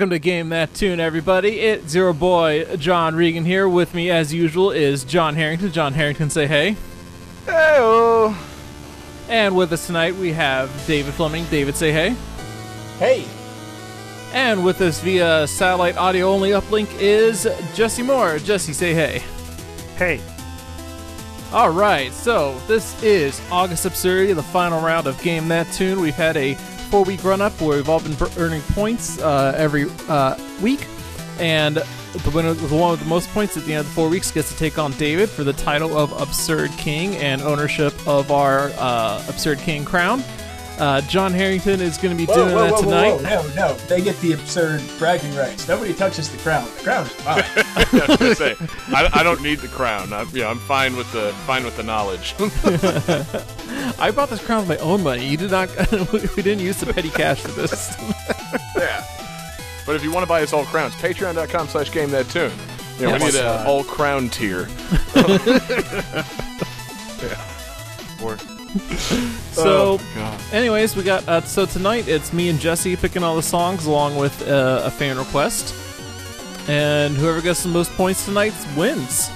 Welcome to Game That Tune, everybody. It's your boy, John Regan here. With me, as usual, is John Harrington. John Harrington, say hey. Hey, And with us tonight, we have David Fleming. David, say hey. Hey, And with us via satellite audio only uplink is Jesse Moore. Jesse, say hey. hey, All right, so this is August Absurdity, the final round of Game That Tune. We've had a four week run up where we've all been earning points uh, every uh, week, and the winner, the one with the most points at the end of the four weeks, gets to take on David for the title of Absurd King and ownership of our uh, Absurd King crown. Uh, John Harrington is going to be whoa, doing whoa, that whoa, tonight. whoa, whoa, no, no, they get the absurd bragging rights. Nobody touches the crown. The crown's mine. I was say, I, I don't need the crown. I'm, yeah, I'm fine with the fine with the knowledge. I bought this crown with my own money. You did not. we didn't use the petty cash for this. yeah. But if you want to buy us all crowns, patreon.com slash game that tune. You know, Yeah, we need an all crown tier. yeah. Or, so. oh, Anyways, we got uh, so tonight it's me and Jesse picking all the songs along with uh, a fan request, and whoever gets the most points tonight wins.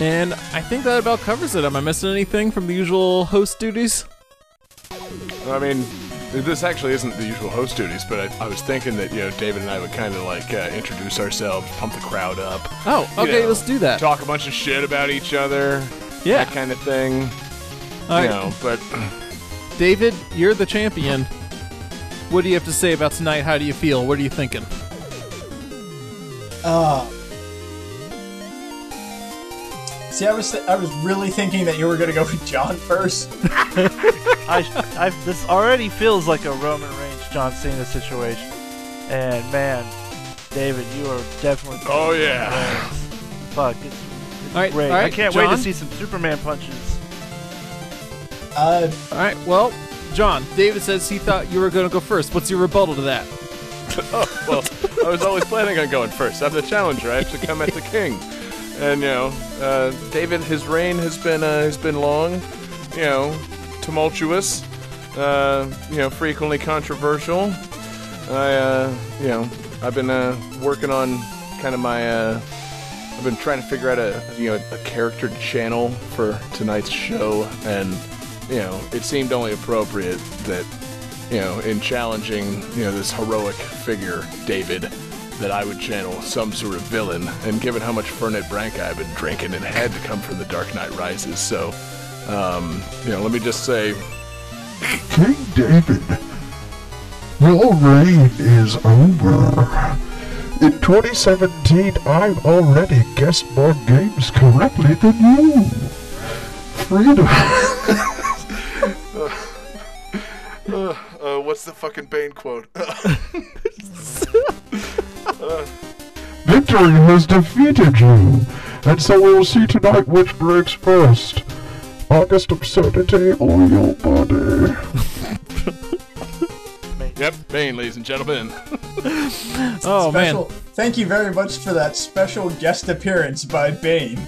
And I think that about covers it. Am I missing anything from the usual host duties? I mean, this actually isn't the usual host duties, but I, I was thinking that, you know, David and I would kind of like uh, introduce ourselves, pump the crowd up, Oh, You okay, know, let's do that. talk a bunch of shit about each other, yeah, that kind of thing. All right. You know, but David, you're the champion. What do you have to say about tonight? How do you feel? What are you thinking? Uh, see, I was I was really thinking that you were gonna go with John first. I, I, this already feels like a Roman Reigns John Cena situation, and man, David, you are definitely. Oh, yeah. Fuck, it's, it's All right, great. all right, I can't wait to see some Superman punches. Uh, All right, well, John, David says he thought you were going to go first. What's your rebuttal to that? oh, well, I was always planning on going first. I'm the challenger. I have to come at the king. And you know, uh, David, his reign has been uh, has been long, you know, tumultuous, uh, you know, frequently controversial. I, uh, you know, I've been uh, working on kind of my. Uh, I've been trying to figure out a you know a character channel for tonight's show, and you know, it seemed only appropriate that you know, in challenging, you know, this heroic figure, David, that I would channel some sort of villain. And given how much Fernet Branca I've been drinking, it had to come from The Dark Knight Rises. So, um, you know, let me just say, King David, your reign is over. In 2017, I've already guessed more games correctly than you. Freedom. Uh, uh, what's the fucking Bane quote? Uh, uh. Victory has defeated you. And so we'll see tonight which breaks first. August absurdity or your body. yep, Bane, ladies and gentlemen. Oh, special, man. Thank you very much for that special guest appearance by Bane.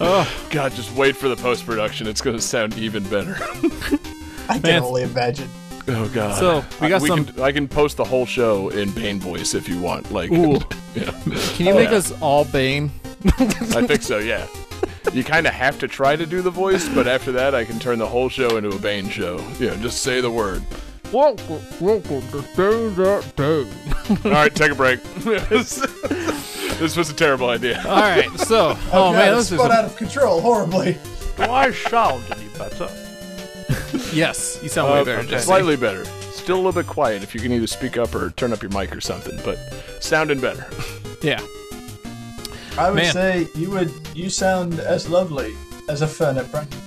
Oh, God, just wait for the post production. It's going to sound even better. I can Man. only imagine. Oh God! So, we got I, some- Can, I can post the whole show in Bane voice if you want. Like, Ooh. yeah, can you Oh, make yeah. us all Bane? I think so. Yeah. You kind of have to try to do the voice, but after that, I can turn the whole show into a Bane show. You know, just say the word. Welcome, welcome to Bane That Tune. All right, take a break. this was a terrible idea. All right, so, oh, Oh, man, God, this it is spun out of control horribly. Do I sound any better? yes, you sound way Uh, better, Jesse. slightly better. Still a little bit quiet. If you can either speak up or turn up your mic or something, but sounding better. Yeah. I would Man. say you would you sound as lovely as a Fernet Branca.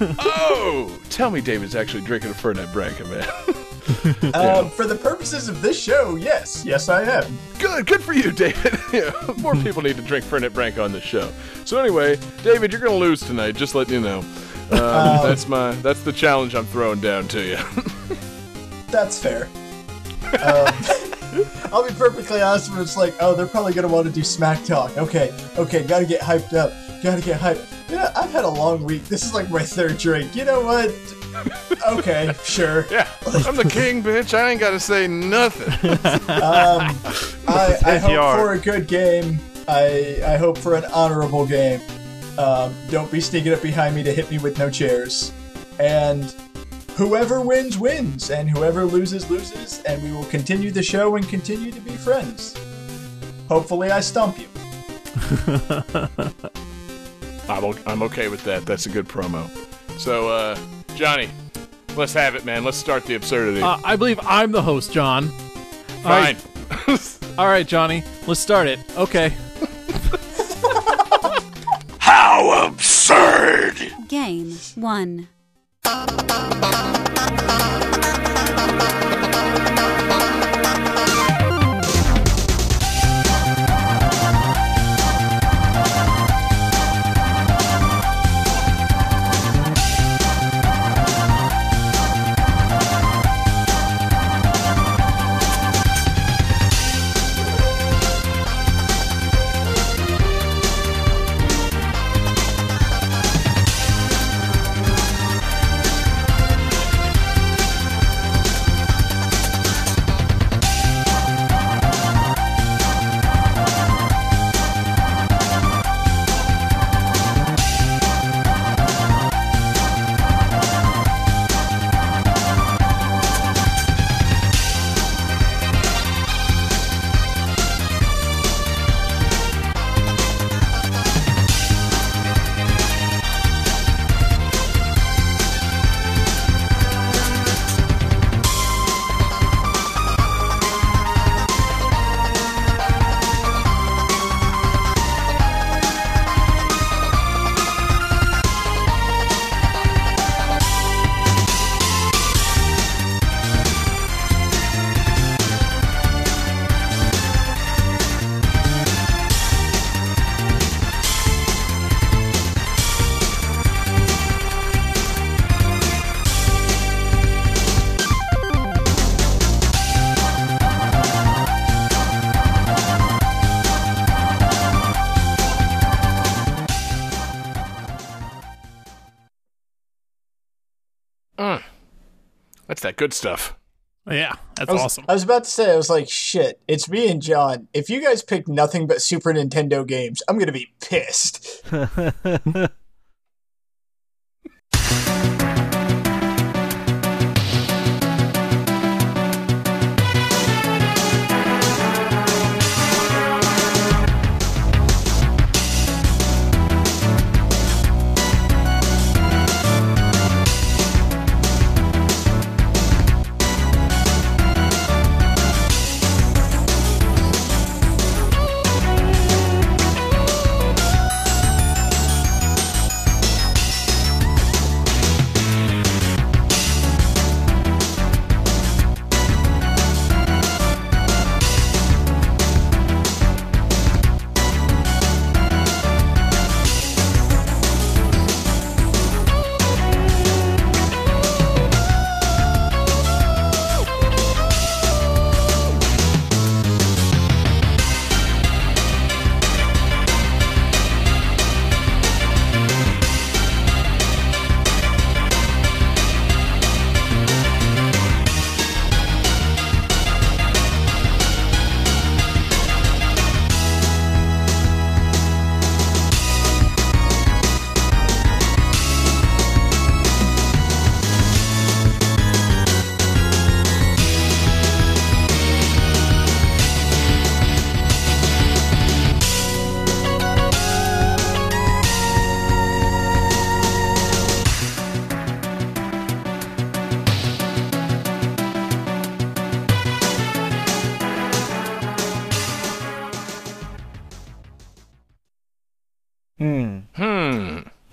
oh, tell me, David's actually drinking a Fernet Branca, man. Um, for the purposes of this show, yes, yes, I am. Good, good for you, David. yeah, more people need to drink Fernet Branca on this show. So anyway, David, you're gonna lose tonight. Just letting you know. Um, that's my that's the challenge I'm throwing down to you. That's fair. Um, I'll be perfectly honest. When it's like, oh, they're probably gonna want to do smack talk. Okay, okay, gotta get hyped up. Gotta get hyped. Yeah, I've had a long week. This is like my third drink. You know what? Okay, sure. Yeah, I'm the king, bitch. I ain't got to say nothing. Um, I, I hope for a good game. I I hope for an honorable game. Um, don't be sneaking up behind me to hit me with no chairs. And whoever wins wins, and whoever loses loses. And we will continue the show and continue to be friends. Hopefully, I stump you. I'm, o- I'm okay with that. That's a good promo. So, uh, Johnny, let's have it, man. Let's start the absurdity. Uh, I believe I'm the host, John. All right, Fine. all right, Johnny. Let's start it. Okay. 1. Good stuff. Yeah, that's I was, awesome. I was about to say, I was like, shit, it's me and John. If you guys pick nothing but Super Nintendo games, I'm gonna be pissed.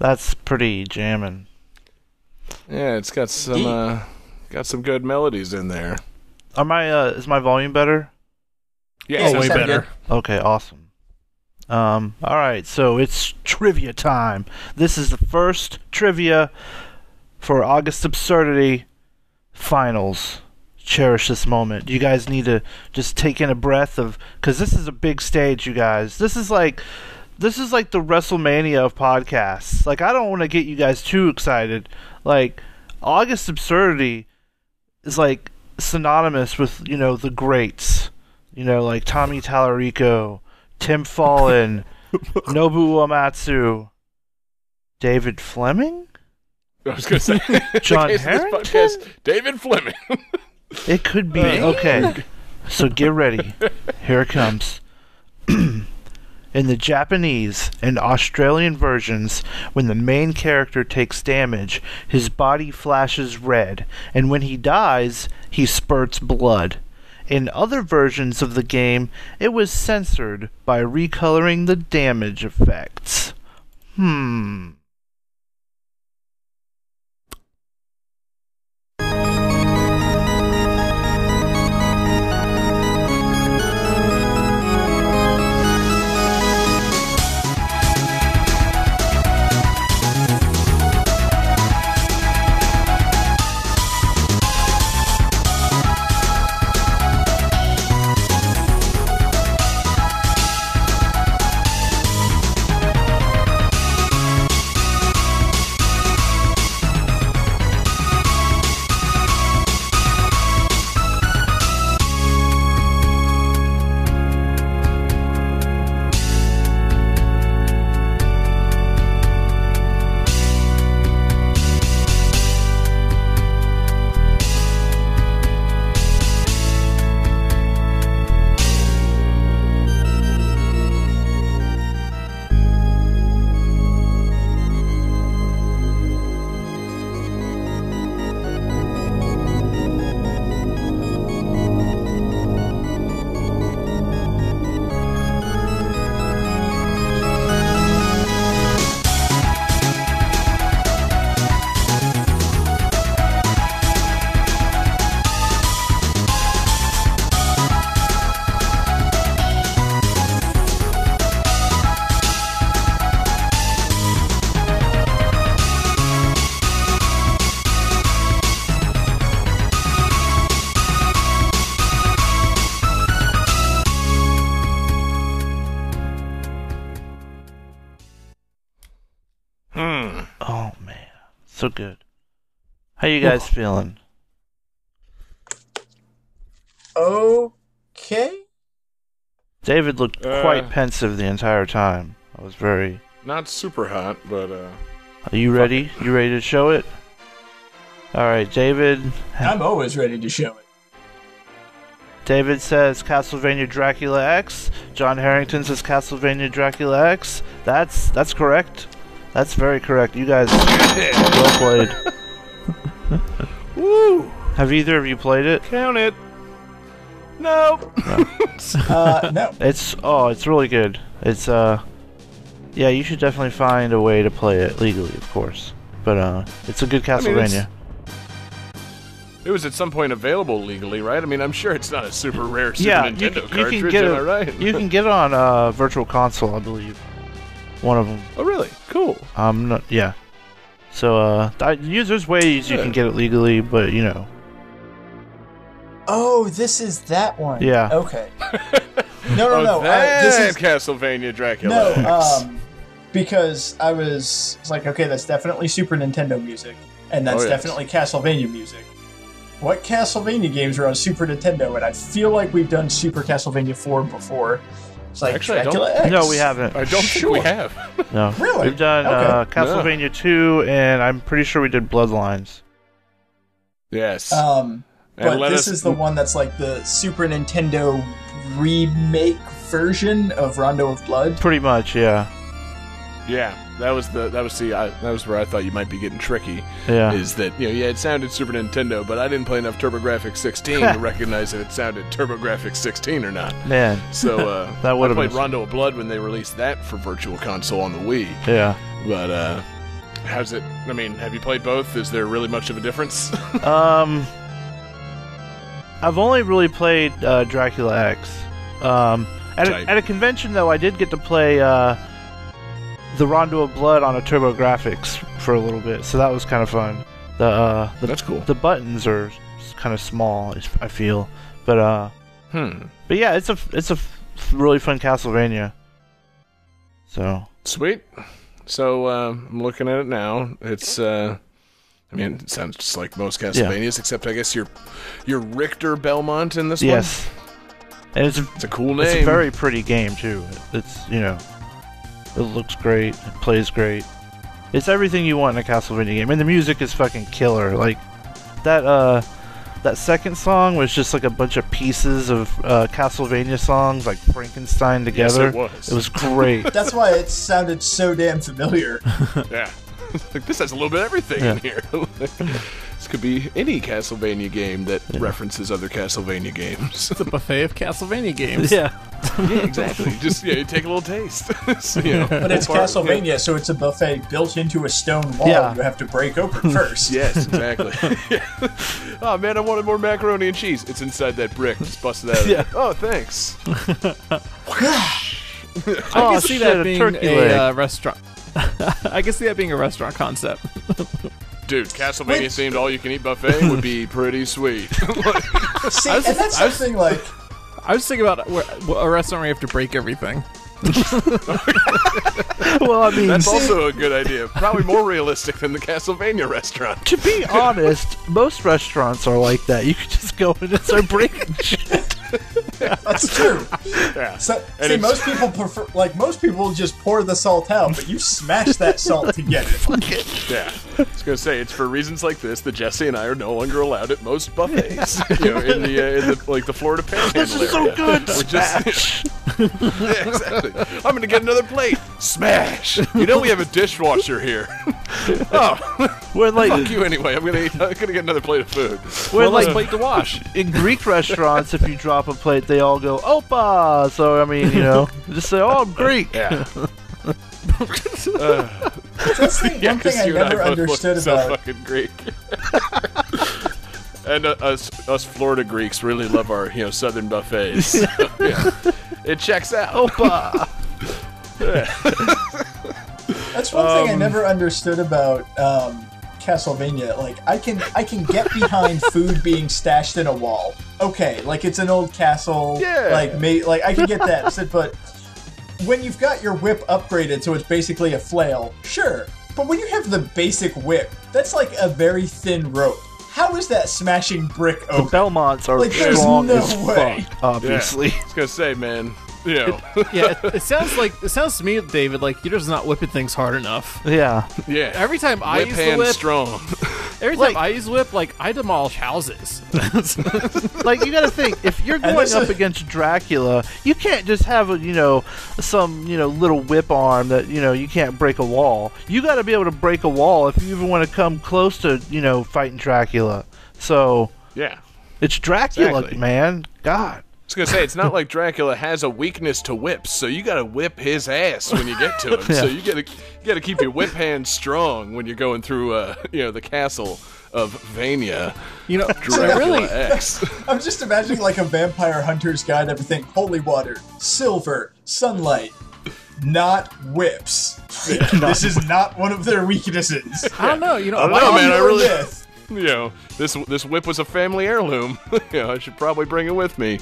That's pretty jamming. Yeah, it's got some uh, got some good melodies in there. Are my uh is my volume better? Yeah, Yeah, so- way sound better. Okay, awesome. Um, all right, so it's trivia time. This is the first trivia for August Absurdity Finals. Cherish this moment. You guys need to just take in a breath of because this is a big stage, you guys. This is like this is like the WrestleMania of podcasts. Like I don't want to get you guys too excited. Like August Absurdity is like synonymous with you know the greats, you know like Tommy Tallarico, Tim Follin, Nobu Uematsu, David Fleming. I was going to say, John Harrington? podcast, David Fleming. It could be okay. So get ready. Here it comes. In the Japanese and Australian versions, when the main character takes damage, his body flashes red, and when he dies, he spurts blood. In other versions of the game, it was censored by recoloring the damage effects. Hmm. So good. How you guys feeling? Okay. David looked Uh. quite pensive the entire time. I was very. Not super hot, but uh, Are you ready? You ready to show it? All right, David. I'm always ready to show it. David says Castlevania Dracula X. John Harrington says Castlevania Dracula X. That's that's correct. That's very correct. You guys, well played. woo, Have either of you played it? count it. Nope. Uh, no. It's oh, it's really good. It's uh, yeah, you should definitely find a way to play it legally, of course. But uh, it's a good I mean, it's- Castlevania. It was at some point available legally, right? I mean, I'm sure it's not a super rare Super yeah, Nintendo you, can- you cartridge. can get am it. I right? you can get it on uh, Virtual Console, I believe. One of them. oh, really? Cool. Um, not, yeah. So uh, I, there's ways you Yeah. can get it legally, but you know, Oh, this is that one. Yeah. Okay. No, no, oh, no. I, this is Castlevania Dracula. no. X. Um, because I was, it's like, okay, that's definitely Super Nintendo music, and that's Oh, yes. definitely Castlevania music. What Castlevania games are on Super Nintendo? And I feel like we've done Super Castlevania 4 before. It's like Actually, I don't- Dracula X. no, we haven't. I don't think we have. No, Really? We've done Okay. uh, Castlevania 2, and I'm pretty sure we did Bloodlines. yes. Um, And but let this us- is the one that's like the Super Nintendo remake version of Rondo of Blood. Pretty much, yeah, yeah, that was the that was the I, that was where I thought you might be getting tricky. yeah. Is that you know yeah it sounded Super Nintendo, but I didn't play enough TurboGrafx 16 to recognize if it sounded TurboGrafx 16 or not. Man, So uh, That I would've played been- Rondo of Blood when they released that for Virtual Console on the Wii. yeah. But uh, how's it? I mean, have you played both? Is there really much of a difference? Um, I've only really played uh, Dracula X. Um, at a, at a convention though, I did get to play uh, the Rondo of Blood on a TurboGrafx for a little bit, so that was kind of fun. The uh, the That's cool. the buttons are kind of small, I feel, but uh, Hmm. but yeah, it's a it's a really fun Castlevania. So Sweet. So uh, I'm looking at it now. It's uh, I mean, it sounds just like most Castlevanias, except I guess you're you're Richter Belmont in this one. Yes. And it's a. It's a cool name. it's a very pretty game too. It's you know, it looks great. It plays great. It's everything you want in a Castlevania game, and the music is fucking killer. Like that uh that second song was just like a bunch of pieces of uh, Castlevania songs, like Frankenstein Yes, together. it was. It was great. That's why it sounded so damn familiar. Yeah. like this has a little bit of everything in here. This could be any Castlevania game that references other Castlevania games. The buffet of Castlevania games. yeah. yeah, exactly. Just yeah, you take a little taste. So, you know, But it's part- Castlevania, so it's a buffet built into a stone wall Yeah. you have to break open first. Yes, exactly. Yeah. Oh man, I wanted more macaroni and cheese. It's inside that brick. Just busted out. Of Yeah. Oh, thanks. I Oh, can see shit, that being turkey a uh, restaurant. I can see that being a restaurant concept. Dude, Castlevania Which- themed all you can eat buffet would be pretty sweet. See, I was- and that's something like I was thinking about where, a restaurant where you have to break everything. Well, I mean, That's also a good idea. Probably more realistic than the Castlevania restaurant. to be honest, most restaurants are like that. You could just go in and start breaking shit. that's true. Yeah. So, And see, most people prefer like most people just pour the salt out, but you smash that salt to get it. Yeah, I was gonna say it's for reasons like this that Jesse and I are no longer allowed at most buffets. you know, in the uh, in the like the Florida Panhandle This is so area. good. We're just yeah, exactly. I'm gonna get another plate. Smash. You know we have a dishwasher here. oh, We're like, fuck you anyway. I'm gonna eat, I'm gonna get another plate of food. we're Well, like plate to wash. in Greek restaurants. If you drop a plate, they all go "opa." So I mean, you know, just say, "Oh, I'm Greek." Yeah. That's the Yeah, one thing 'cause I you and I never both look understood so about. fucking Greek. and uh, us us Florida Greeks really love our you know southern buffets. So, yeah. It checks out. Opa. That's one thing I Um, never understood about um, Castlevania. Like, I can I can get behind food being stashed in a wall. Okay, like it's an old castle. Yeah. Like, may, like I can get that. So- but when you've got your whip upgraded, so it's basically a flail, sure. But when you have the basic whip, that's like a very thin rope. How is that smashing brick The? Belmonts are Like, there's strong no as way. fuck. Obviously. I was gonna say, man. You know, Yeah, it, it sounds like it sounds to me, David, like you're just not whipping things hard enough. Yeah. yeah. Every time I whip use the hand whip, strong. every Like- time I use the whip, like I demolish houses. like you got to think if you're going up is- against Dracula, you can't just have a you know some you know little whip arm that you know you can't break a wall. You got to be able to break a wall if you even want to come close to you know fighting Dracula. So yeah. it's Dracula, Exactly. man. God. I was gonna say it's not like Dracula has a weakness to whips, so you gotta whip his ass when you get to him. So you gotta you gotta keep your whip hand strong when you're going through uh you know the castle of Vania. you know, Dracula really, X. I'm just imagining like a vampire hunter's guide. Everything: holy water, silver, sunlight, not whips. this is not one of their weaknesses. I don't know. You know, I don't know, man. I really myth. you know this this whip was a family heirloom. you know I should probably bring it with me.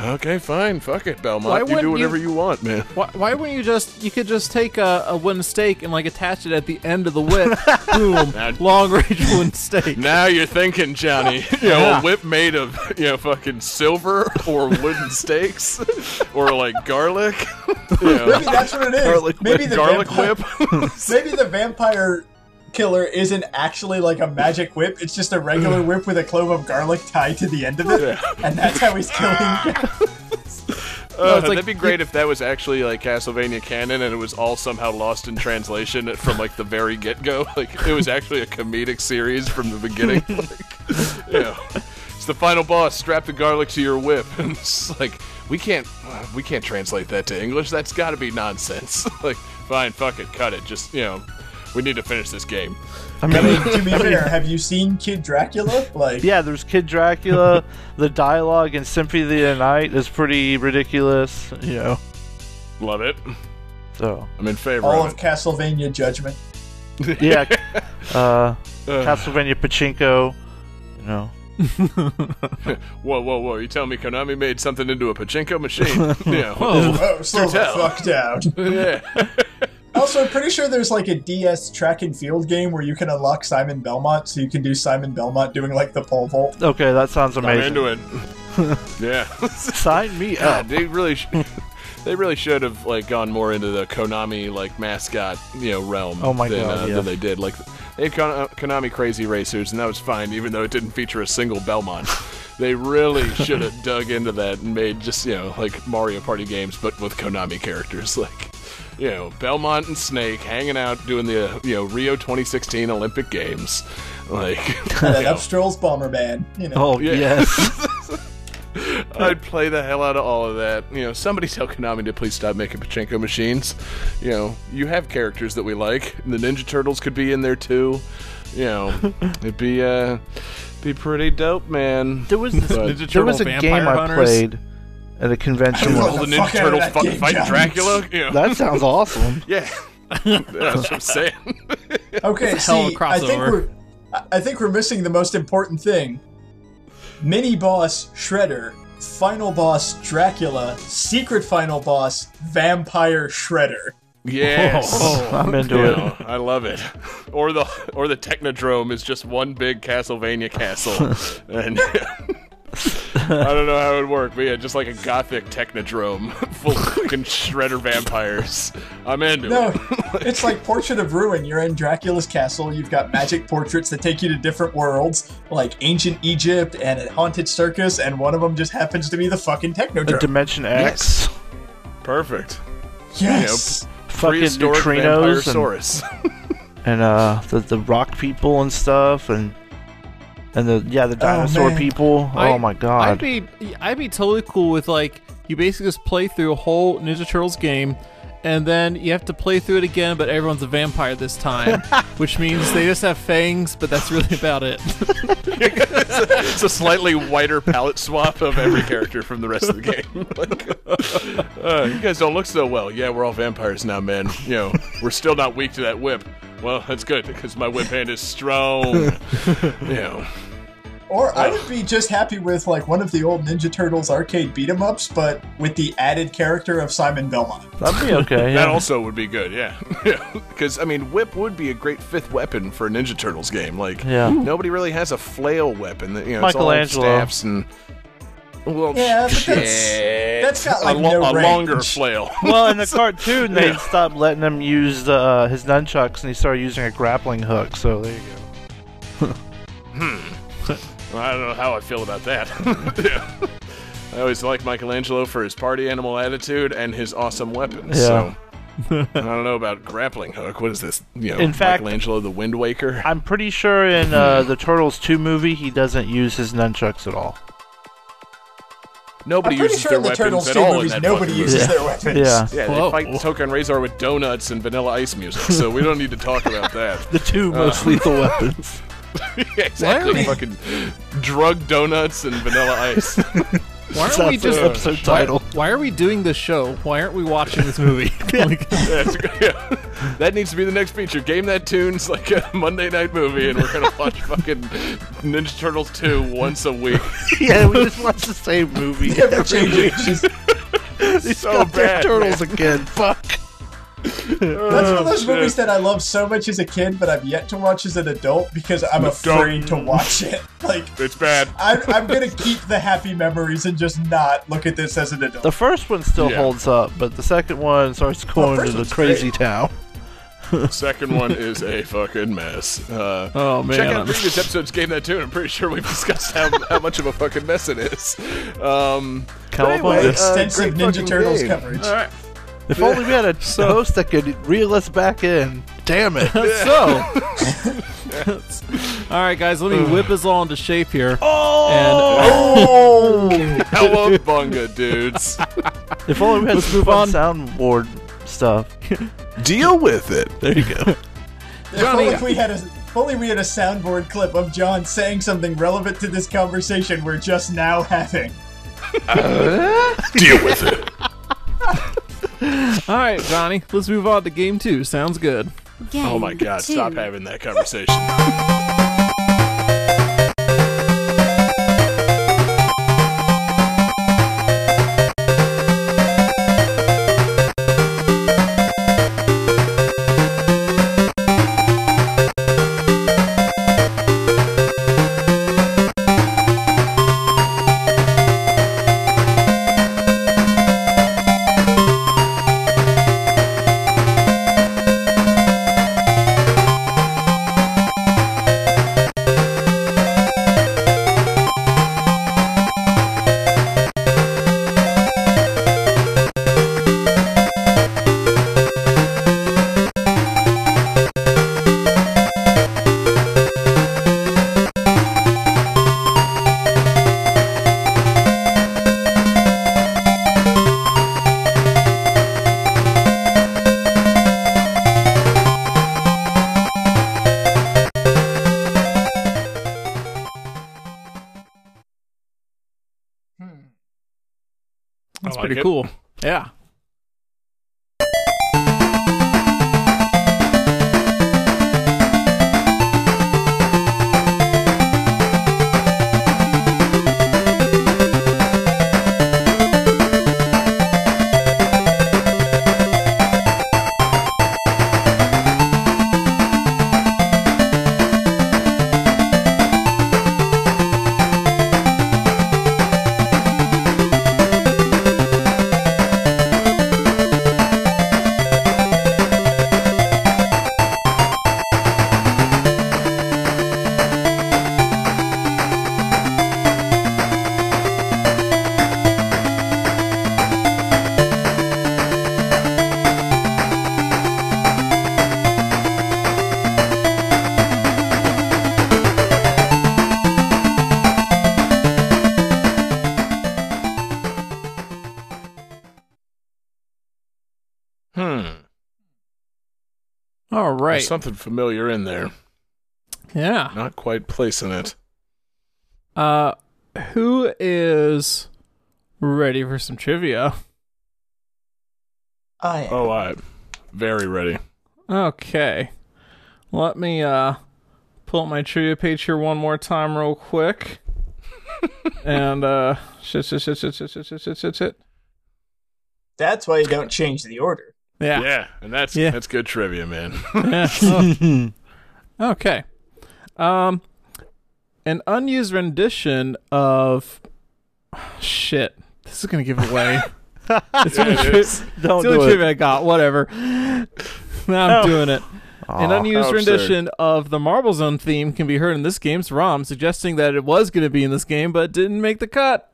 Okay, fine. Fuck it, Why Belmont. You do whatever you- you want, man. Why, why wouldn't you just you could just take a, a wooden stake and like attach it at the end of the whip? Boom, Now- long range wooden stake. Now you're thinking, Johnny. You know, Yeah. a whip made of you know fucking silver or wooden stakes or like garlic. You know, Maybe that's what it is. Garlic maybe the garlic vampire, whip. Maybe the vampire killer isn't actually like a magic whip. It's just a regular whip with a clove of garlic tied to the end of it, and that's how he's killing. Uh, it's like- that'd be great if that was actually like Castlevania canon and it was all somehow lost in translation from like the very get go. Like it was actually a comedic series from the beginning. like, you know, it's the final boss. Strap the garlic to your whip, and it's like we can't uh, we can't translate that to English. That's got to be nonsense. like fine, fuck it, cut it. Just you know, we need to finish this game. I I mean, mean, to be fair, have you seen Kid Dracula? Like, yeah, there's Kid Dracula. the dialogue in Symphony of the Night is pretty ridiculous. You know. Love it. So I'm in favor all of of it. Castlevania Judgment. yeah. uh, Uh, Castlevania Pachinko. You know. whoa, whoa, whoa! You tell me Konami made something into a pachinko machine? yeah. Oh, slow the tell. fuck down. yeah. Also pretty sure there's like a DS track and field game where you can unlock Simon Belmont, so you can do Simon Belmont doing like the pole vault. Okay, that sounds amazing. I'm amazing. into it. yeah. Sign me God, up. they really, sh- they really should have like gone more into the Konami like mascot, you know, realm. Oh my than, God, uh, yeah. than they did. Like they had Kon- uh, Konami Crazy Racers, and that was fine, even though it didn't feature a single Belmont. they really should have dug into that and made just you know like Mario Party games, but with Konami characters, like. You know, Belmont and Snake hanging out doing the uh, you know Rio 2016 Olympic Games, like And then up strolls Bomberman. You know. Oh Yeah. yes. I'd play the hell out of all of that. You know, somebody tell Konami to please stop making pachinko machines. You know, you have characters that we like. The Ninja Turtles could be in there too. You know, it'd be uh, be pretty dope, man. There was this, But- there was a Turtle game Vampire I Hunters? played at a convention. I all the the Ninja fuck Turtles that fu- game, fighting Dracula. You know, That sounds awesome. yeah, that's what I'm saying. Okay, It's a hell of a see, I think we're I- I think we're missing the most important thing. Mini boss Shredder, final boss Dracula, secret final boss Vampire Shredder. yes. I'm into You it. know, I love it. Or the or the Technodrome is just one big Castlevania castle, and I don't know how it would work, but yeah, just like a gothic Technodrome full of fucking shredder vampires. I'm into No, it. it's like Portrait of Ruin. You're in Dracula's castle. You've got magic portraits that take you to different worlds, like ancient Egypt and a haunted circus, and one of them just happens to be the fucking The Technodrome. Dimension X, Perfect. yes. fucking Prehistoric neutrinos, and, Vampire-saurus. and uh, the the rock people and stuff, and and the yeah the oh, dinosaur man. people. Oh, I- oh my god. I'd be I'd be totally cool with like you basically just play through a whole Ninja Turtles game, and then you have to play through it again, but everyone's a vampire this time, which means they just have fangs, but that's really about it. it's a slightly whiter palette swap of every character from the rest of the game. like, uh, you guys don't look so well. Yeah, we're all vampires now, man. You know, we're still not weak to that whip. Well, that's good because my whip hand is strong. you know, Or I would be just happy with like one of the old Ninja Turtles arcade beat 'em ups, but with the added character of Simon Belmont. That'd be okay. that also would be good. Yeah, yeah. Because I mean, whip would be a great fifth weapon for a Ninja Turtles game. Like, Yeah. nobody really has a flail weapon. That, you know, it's all Michelangelo. staffs and. Well, Yeah, but that's- that's got, like, a, lo- no a longer flail. well, in the cartoon, they Yeah. stopped letting him use uh, his nunchucks, and he started using a grappling hook. So there you go. Well, I don't know how I feel about that. yeah. I always like Michelangelo for his party animal attitude and his awesome weapons. Yeah. So I don't know about grappling hook. What is this? You know, In fact- Michelangelo the Wind Waker. I'm pretty sure in uh, the Turtles 2 movie, he doesn't use his nunchucks at all. Nobody I'm uses sure their the weapons Turtles at all movies, in that nobody fucking uses movie. their weapons. Yeah. Yeah, Whoa. they fight Token Razor with donuts and Vanilla Ice music, so we don't need to talk about that. The two most lethal weapons. yeah, exactly. Why are we- Fucking drug donuts and Vanilla Ice. Why aren't That's we the just episode title. why are we doing this show? Why aren't we watching this movie? Like, That's. Yeah. That needs to be the next feature. Game that tunes like a Monday night movie, and we're gonna watch fucking Ninja Turtles 2 once a week. yeah, we just watch the same movie. Never every change week. it. Just- These so goddamn bad, turtles again. Fuck. That's one of those shit. movies that I love so much as a kid, but I've yet to watch as an adult because I'm afraid to watch it. Like, It's bad. I'm, I'm gonna keep the happy memories and just not look at this as an adult. The first one still Yeah. holds up, but the second one starts going first to the crazy great. town. Second one is a fucking mess. Uh, Oh, Check man. out previous episodes Game That Tune. I'm pretty sure we've discussed how, how much of a fucking mess it is. Um, but Cowabunga. anyway, uh, Extensive great Ninja Turtles game. coverage. All right. If only we had a host that could reel us back in. Damn it. so, all right, guys, let me whip us all into shape here. Oh! Cowabunga, dudes. If only we had Let's move on. soundboard stuff. Deal with it. There you go. If Johnny- only we had a if only we had a soundboard clip of John saying something relevant to this conversation we're just now having. Deal with it. All right, Johnny, let's move on to game two. Sounds good. Game Oh my god, two. stop having that conversation. There's something familiar in there. Yeah. Not quite placing it. Uh, who is ready for some trivia? I am. Oh, I very ready. Okay. Let me uh pull up my trivia page here one more time real quick. and uh shit shit shit shit shit shit shit shit shit shit. That's why you don't change the order. Yeah. Yeah, and that's Yeah. that's good trivia, man. Yeah. Oh, okay. Um an unused rendition of shit. This is gonna give away. it's Yeah, only it tri- is. Don't it's the only do it. trivia I got. Whatever. Now I'm doing it. An Aw. unused how absurd. rendition of the Marble Zone theme can be heard in this game's ROM, suggesting that it was going to be in this game but didn't make the cut.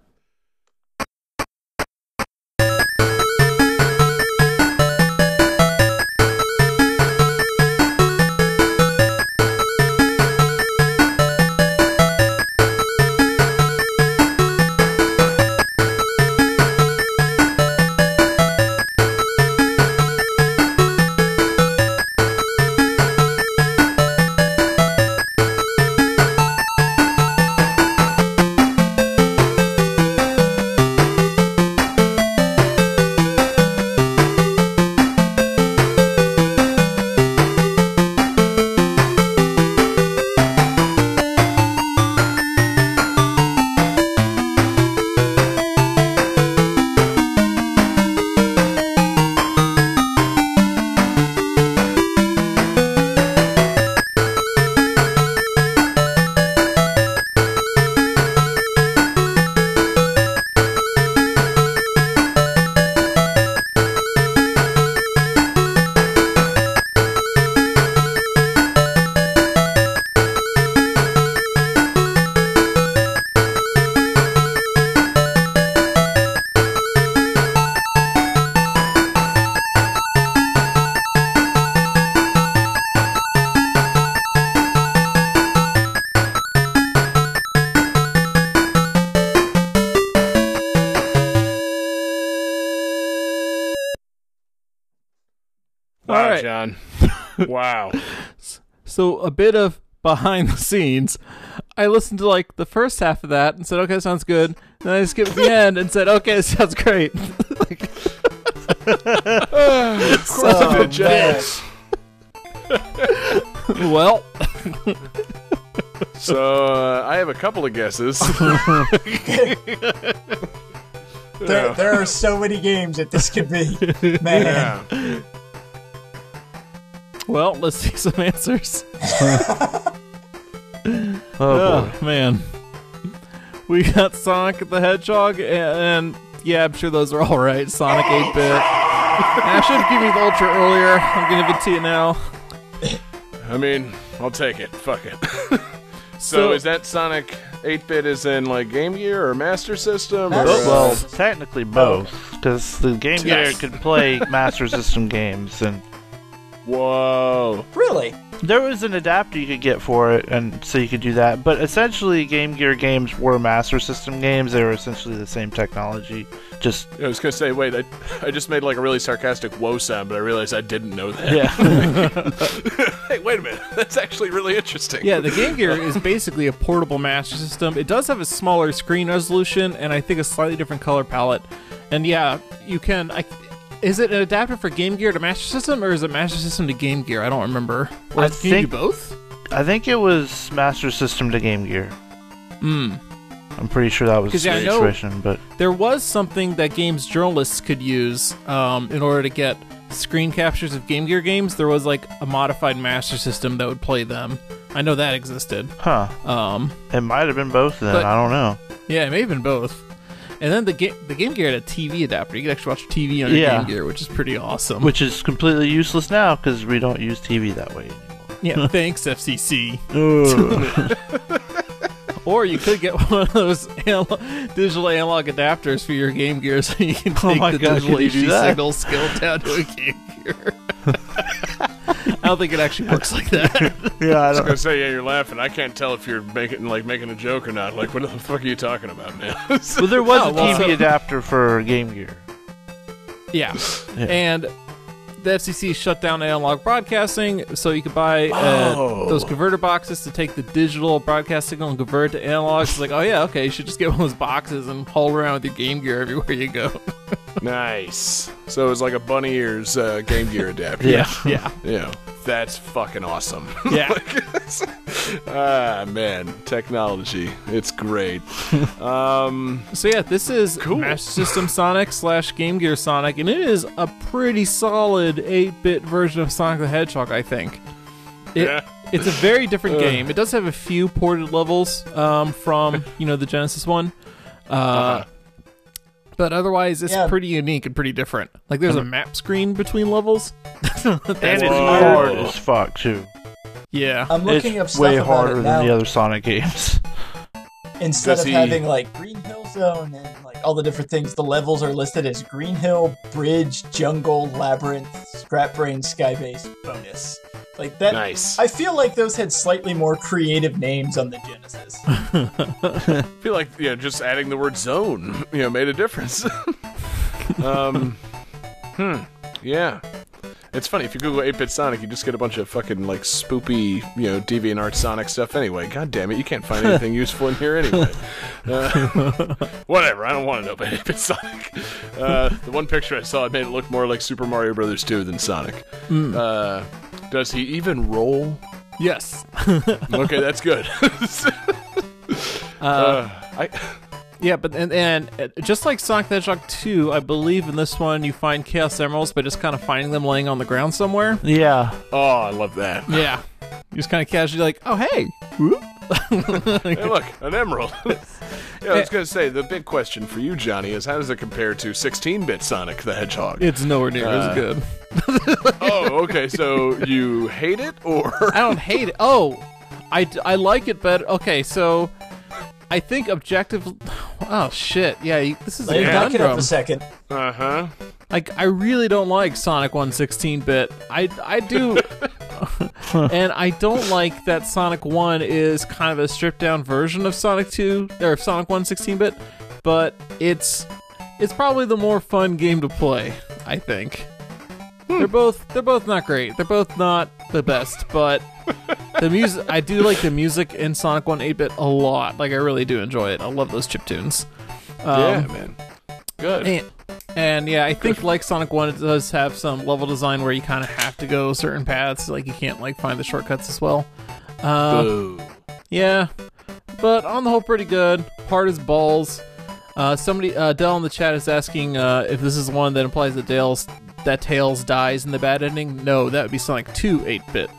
Bit of behind the scenes. I listened to like the first half of that and said, okay, sounds good. Then I skipped the end and said, okay, sounds great. like, Of course I did, John. man. well, So uh, I have a couple of guesses. There, there are so many games that this could be. Man. Yeah. Well, let's see some answers. Oh, Oh, man. We got Sonic the Hedgehog, and, and yeah, I'm sure those are all right. Sonic 8 bit. I should have given you the Ultra earlier. I'm going to give it to you now. I mean, I'll take it. Fuck it. so, So- is that Sonic 8-bit is in like Game Gear or Master System? Or, Master uh, Well, technically both, because the Game Gear Yes. could play Master System games, and whoa. Really? there was an adapter you could get for it, and so you could do that. But essentially, Game Gear games were Master System games. They were essentially the same technology. Just I was gonna say, wait, I, I just made like a really sarcastic whoa sound, but I realized I didn't know that. yeah, hey, wait a minute. That's actually really interesting. Yeah, the Game Gear is basically a portable Master System. It does have a smaller screen resolution and I think a slightly different color palette. And yeah, you can. I, is it an adapter for Game Gear to Master System, or is it Master System to Game Gear? I don't remember. Or I can you do think- both? I think it was Master System to Game Gear. Hmm. I'm pretty sure that was the 'Cause, yeah, I situation, but There was something that games journalists could use um, in order to get screen captures of Game Gear games. There was like a modified Master System that would play them. I know that existed. huh? Um, It might have been both then. But- I don't know. yeah, it may have been both. And then the game the Game Gear had a TV adapter. You could actually watch TV on your Yeah. Game Gear, which is pretty awesome. Which is completely useless now because we don't use TV that way anymore. yeah, thanks FCC. Or you could get one of those digital analog adapters for your Game Gear, so you can Oh take my the God, digital could you do HD signal scale down to a Game Gear. I don't think it actually works like that. yeah, I I was gonna say, yeah, you're laughing. I can't tell if you're making like making a joke or not. Like, what the fuck are you talking about now? Well, there was Oh, a well, TV so- adapter for Game Gear. Yeah. Yeah. And the FCC shut down analog broadcasting, so you could buy uh, Oh. those converter boxes to take the digital broadcast signal and convert it to analog. It's like, oh yeah, okay, you should just get one of those boxes and haul around with your Game Gear everywhere you go. nice. So it was like a bunny ears uh, Game Gear adapter. Yeah. yeah, Yeah. That's fucking awesome. yeah. ah man, technology. It's great. um, So yeah, this is Cool. Master System Sonic slash Game Gear Sonic, and it is a pretty solid 8-bit version of Sonic the Hedgehog, I think. It, Yeah. It's a very different Ugh. game. It does have a few ported levels um, from you know the Genesis one, uh, Uh-huh. But otherwise it's Yeah. pretty unique and pretty different. Like there's a hmm. map screen between levels. And it's Whoa. hard as fuck too. yeah, I'm looking up it's stuff way about harder it than now. the other Sonic games. Instead of he- having like Green Hill Zone and like all the different things, the levels are listed as Green Hill, Bridge, Jungle, Labyrinth, Scrap Brain, Skybase, Bonus. Like that. nice. I feel like those had slightly more creative names on the Genesis. I feel like yeah, just adding the word zone, you know, made a difference. um, hmm, yeah. It's funny if you Google 8-bit Sonic, you just get a bunch of fucking like spoopy, you know, DeviantArt Sonic stuff. Anyway, god damn it, you can't find anything useful in here anyway. Uh, whatever, I don't want to know about 8-bit Sonic. Uh, the one picture I saw, it made it look more like Super Mario Brothers 2 than Sonic. Uh, does he even roll? yes. Okay, that's good. uh, I. Yeah, but and, and uh, just like Sonic the Hedgehog 2, I believe in this one you find Chaos Emeralds by just kind of finding them laying on the ground somewhere. yeah. Oh, I love that. Yeah. You just kind of casually like, oh hey, Whoop. Hey, look, an emerald. yeah, I was going to say, the big question for you, Johnny, is how does it compare to 16 bit Sonic the Hedgehog? it's nowhere near Uh, as good. oh, okay, so you hate it, or. I don't hate it. Oh, I, I like it better. Okay, so I think objective. Oh shit! Yeah, you- this is Let a me back up a second. Uh huh. Like I really don't like Sonic 1 16-bit. I I do. and I don't like that Sonic 1 is kind of a stripped down version of Sonic 2 or Sonic 1 16-bit, but it's it's probably the more fun game to play, I think. They're both they're both not great. They're both not the best, but the music I do like the music in Sonic 1 8-bit a lot. Like I really do enjoy it. I love those chip tunes. Um, yeah, man. Good. and, and yeah, I think like Sonic One, it does have some level design where you kind of have to go certain paths. Like you can't like find the shortcuts as well. Uh, yeah, but on the whole, pretty good. Hard as balls. Uh, somebody, uh, Dell in the chat is asking uh, if this is one that implies that Dale's that Tails dies in the bad ending. No, that would be Sonic Two 8 bit.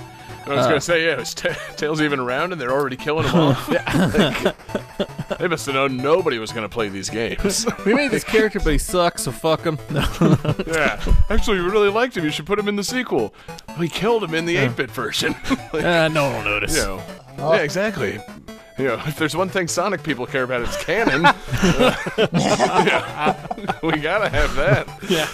I was going to say, yeah, is Ta Tails even around and they're already killing him off? Like, they must have known nobody was going to play these games. We made this character, but he sucks, so fuck him. Yeah. Actually, we really liked him. You should put him in the sequel. We killed him in the 8 bit version. Like, uh, no one will notice. you know. Yeah, exactly. You know, if there's one thing Sonic people care about, it's canon. Uh, yeah. we gotta have that. Yeah.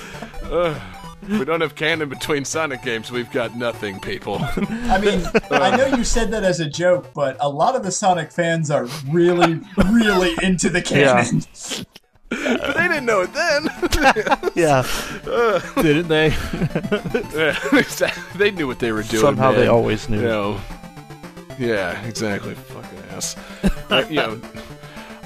Uh, we don't have canon between Sonic games. We've got nothing, people. I mean, I know you said that as a joke, but a lot of the Sonic fans are really, really into the canon. they didn't know it then. Yeah. Didn't they? yeah, exactly. They knew what they were doing. Somehow they always knew. You know. Yeah, exactly. Fucking ass. Uh, you know.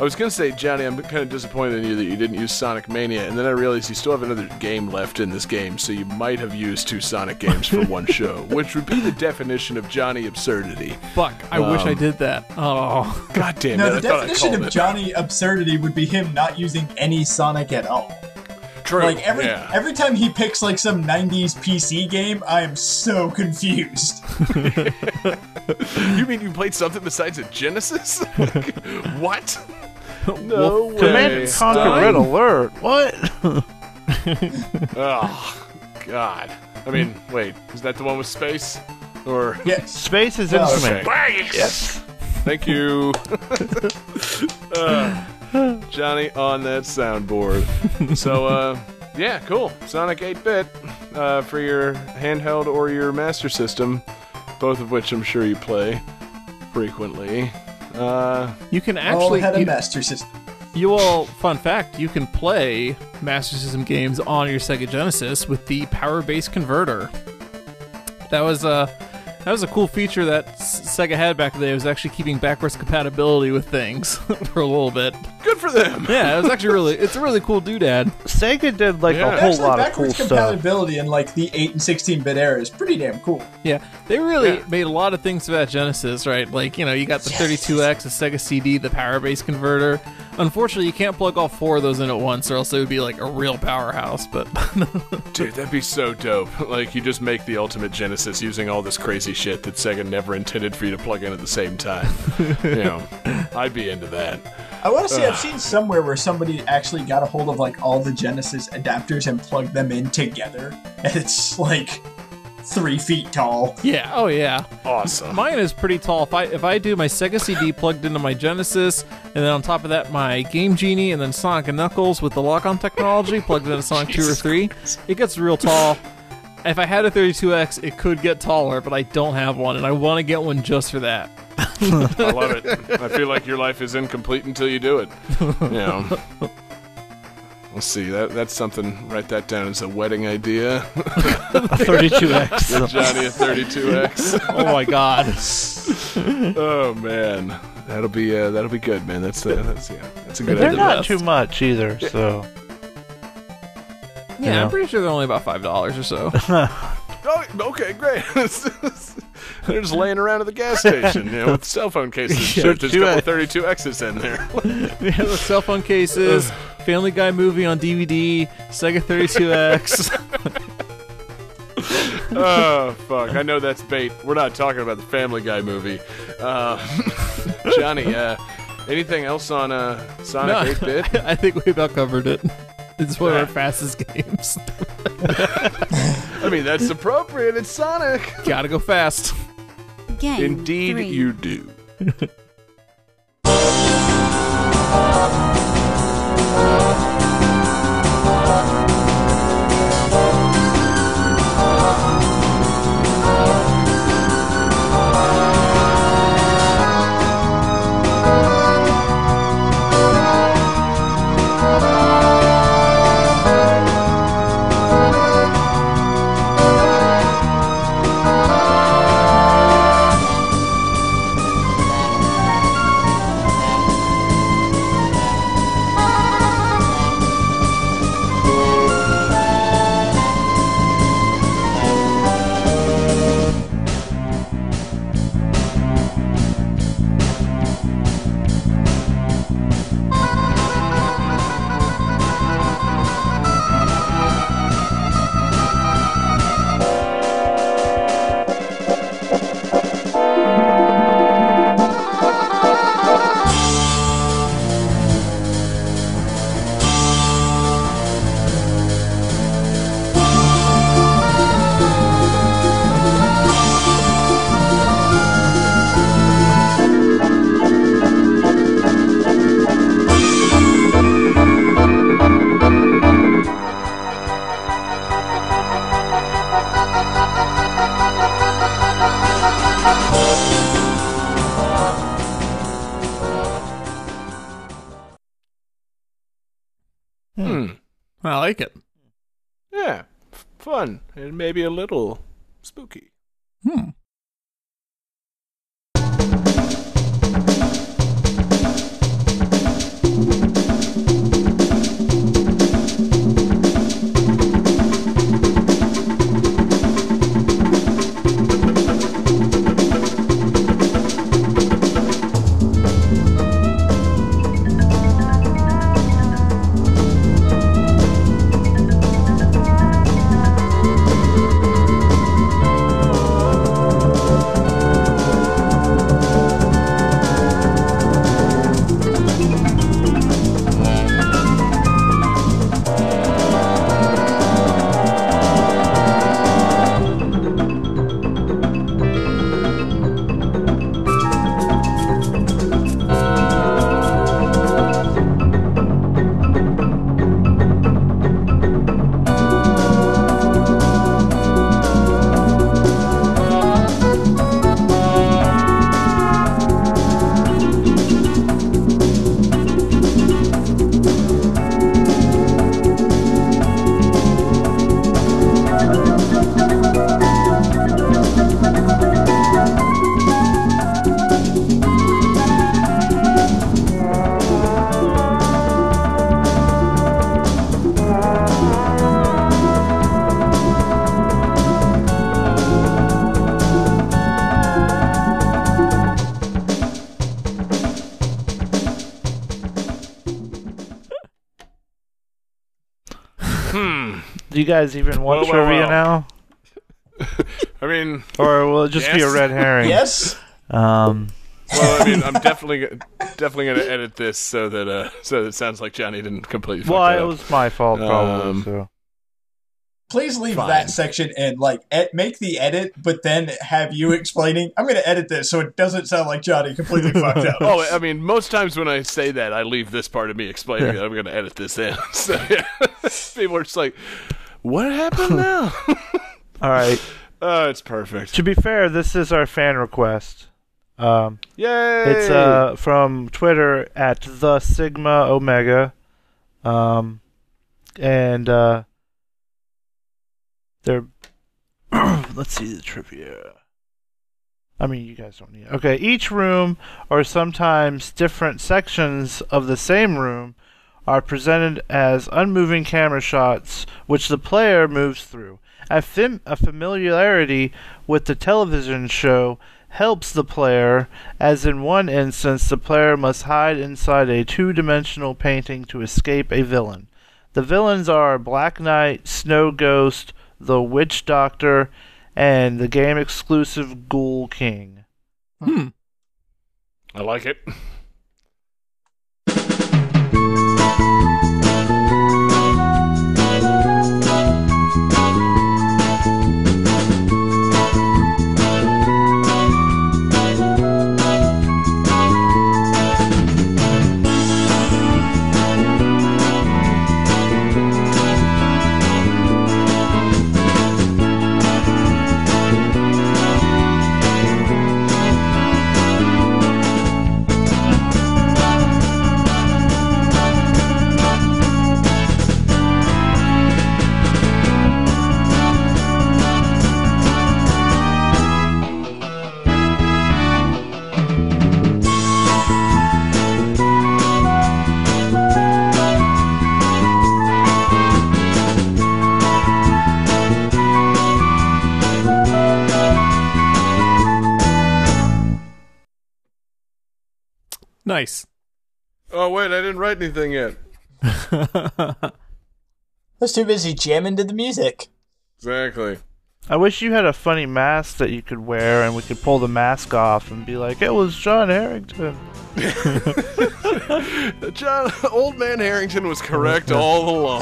I was gonna say, Johnny, I'm kind of disappointed in you that you didn't use Sonic Mania, and then I realized you still have another game left in this game, so you might have used two Sonic games for one show, which would be the definition of Johnny absurdity. Fuck, I wish I Um, did that. Oh. God damn No, it! the I thought I definition of it. Johnny absurdity would be him not using any Sonic at all. True. Like every yeah. every time he picks like some '90s PC game, I am so confused. You mean you played something besides a Genesis? Like, what? No way. Command and Conquer Stein? Red Alert. What? Oh, God. I mean, wait, is that the one with space? Or Yes. Space is Well, instrument. okay. Yes. Thank you. Uh, Johnny on that soundboard. So, uh, yeah, cool. Sonic 8-bit uh, for your handheld or your Master System, both of which I'm sure you play frequently. Uh, You can actually All had a you- Master System. You all, fun fact, you can play Master System games on your Sega Genesis with the Power Base Converter. That was a that was a cool feature that Sega had back then. It was actually keeping backwards compatibility with things for a little bit. good for them. Yeah, it was actually really it's a really cool doodad. Sega did like Yeah. a whole Actually, lot of cool stuff. backwards compatibility in like the 8 and 16-bit era is pretty damn cool. Yeah, they really Yeah. made a lot of things for that Genesis, right? Like, you know, you got the 32X, the Sega CD, the Power Base Converter. Unfortunately, you can't plug all four of those in at once, or else it would be like a real powerhouse. But Dude, that'd be so dope. Like, you just make the ultimate Genesis using all this crazy shit that Sega never intended for you to plug in at the same time. you know, I'd be into that. I want to say I've seen somewhere where somebody actually got a hold of like all the Genesis adapters and plugged them in together, and it's like three feet tall. yeah, oh yeah, Awesome. mine is pretty tall. If I if I do my Sega CD plugged into my Genesis, and then on top of that my Game Genie, and then Sonic and Knuckles with the lock-on technology plugged into Sonic Two or Jesus Three, it gets real tall. If I had a 32X, it could get taller, but I don't have one, and I want to get one just for that. I love it. I feel like your life is incomplete until you do it. You know. Let's see. That that's something. Write that down as a wedding idea. a 32X. Johnny a 32x. Oh my god. Oh man, that'll be uh, that'll be good, man. That's uh, that's yeah, that's a good They're idea. not too much either, so. Yeah, Yeah. I'm pretty sure they're only about five dollars or so. Oh, okay, great. They're just laying around at the gas station, you know, with cell phone cases. Yeah, There's a couple 32X. 32Xs in there. yeah, the cell phone cases, Family Guy movie on DVD, Sega 32X. oh fuck! I know that's bait. We're not talking about the Family Guy movie. Uh, Johnny, uh, anything else on uh, Sonic No, 8-bit? I think we've about covered it. It's one of our fastest games. I mean, that's appropriate. It's Sonic. Gotta go fast. Game Indeed, three. you do. You guys even want Well, well, trivia well. now, I mean, or will it just be a red herring? Yes. Um. well, I mean, I'm definitely definitely going to edit this so that uh, so that it sounds like Johnny didn't completely. Well, it up. was my fault probably. Um, so. Please leave Fine. that section in. Like, ed- make the edit, but then have you explaining. I'm going to edit this so it doesn't sound like Johnny completely fucked up. Oh, I mean, most times when I say that, I leave this part of me explaining that I'm going to edit this in. So yeah. people are just like, "What happened now?" All right. oh, it's perfect. To be fair, this is our fan request. Um, Yay! it's uh from Twitter at the Sigma Omega, um, and uh, they're let's see the trivia. I mean, you guys don't need. It. Okay, each room, or sometimes different sections of the same room, are presented as unmoving camera shots, which the player moves through. A, fam- a familiarity with the television show helps the player, as in one instance, the player must hide inside a two dimensional painting to escape a villain. The villains are Black Knight, Snow Ghost, the Witch Doctor, and the game exclusive Ghoul King. Hmm. I like it. Nice. Oh wait, I didn't write anything yet. I was too busy jamming to the music. Exactly. I wish you had a funny mask that you could wear and we could pull the mask off and be like, it was John Harrington. John, old man Harrington was correct all along.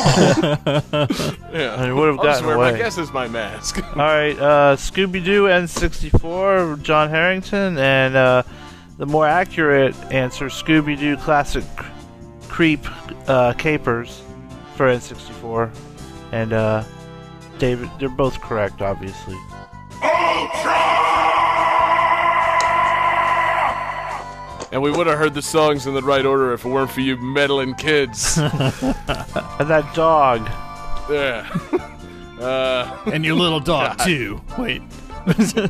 yeah, I would have I'll just gotten wear away. my guess is my mask. All right, uh, Scooby Doo N64, John Harrington, and uh, the more accurate answer, Scooby Doo Classic Creep uh, Capers for N64. And uh, David, they're both correct, obviously. and we would have heard the songs in the right order if it weren't for you meddling kids. And that dog. yeah. Uh, and your little dog too. Wait.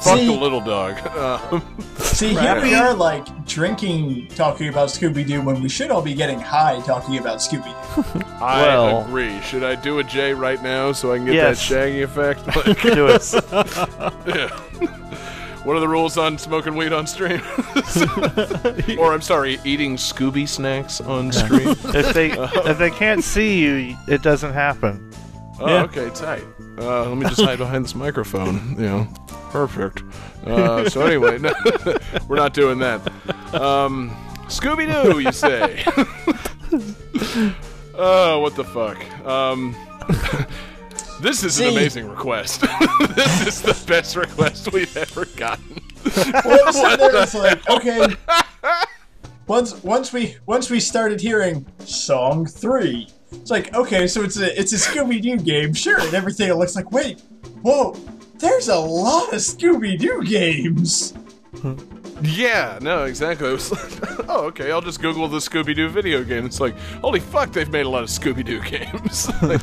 fuck See- the little dog. Uh, See, here we are, like, drinking, talking about Scooby Doo when we should all be getting high talking about Scooby Doo. I Well- agree. Should I do a J right now so I can get Yes. that Shaggy effect? Like, Do it. yeah. What are the rules on smoking weed on stream? or I'm sorry, eating Scooby snacks on stream. if they if they can't see you, it doesn't happen. Oh, Yeah. okay, tight. Uh, let me just hide behind this microphone. You know, perfect. Uh, so anyway, no, we're not doing that. Um, Scooby Doo, you say? oh, what the fuck? Um, this is an amazing request. this is the best request we've ever gotten. Well, I was sitting there, it's like, okay. Once, once we, once we started hearing song three, it's like, okay, so it's a, it's a Scooby Doo game, sure, and everything. It looks like, wait, whoa, there's a lot of Scooby Doo games. Yeah, no, exactly. Like, oh, okay, I'll just Google the Scooby Doo video game. It's like, holy fuck, they've made a lot of Scooby Doo games. Like,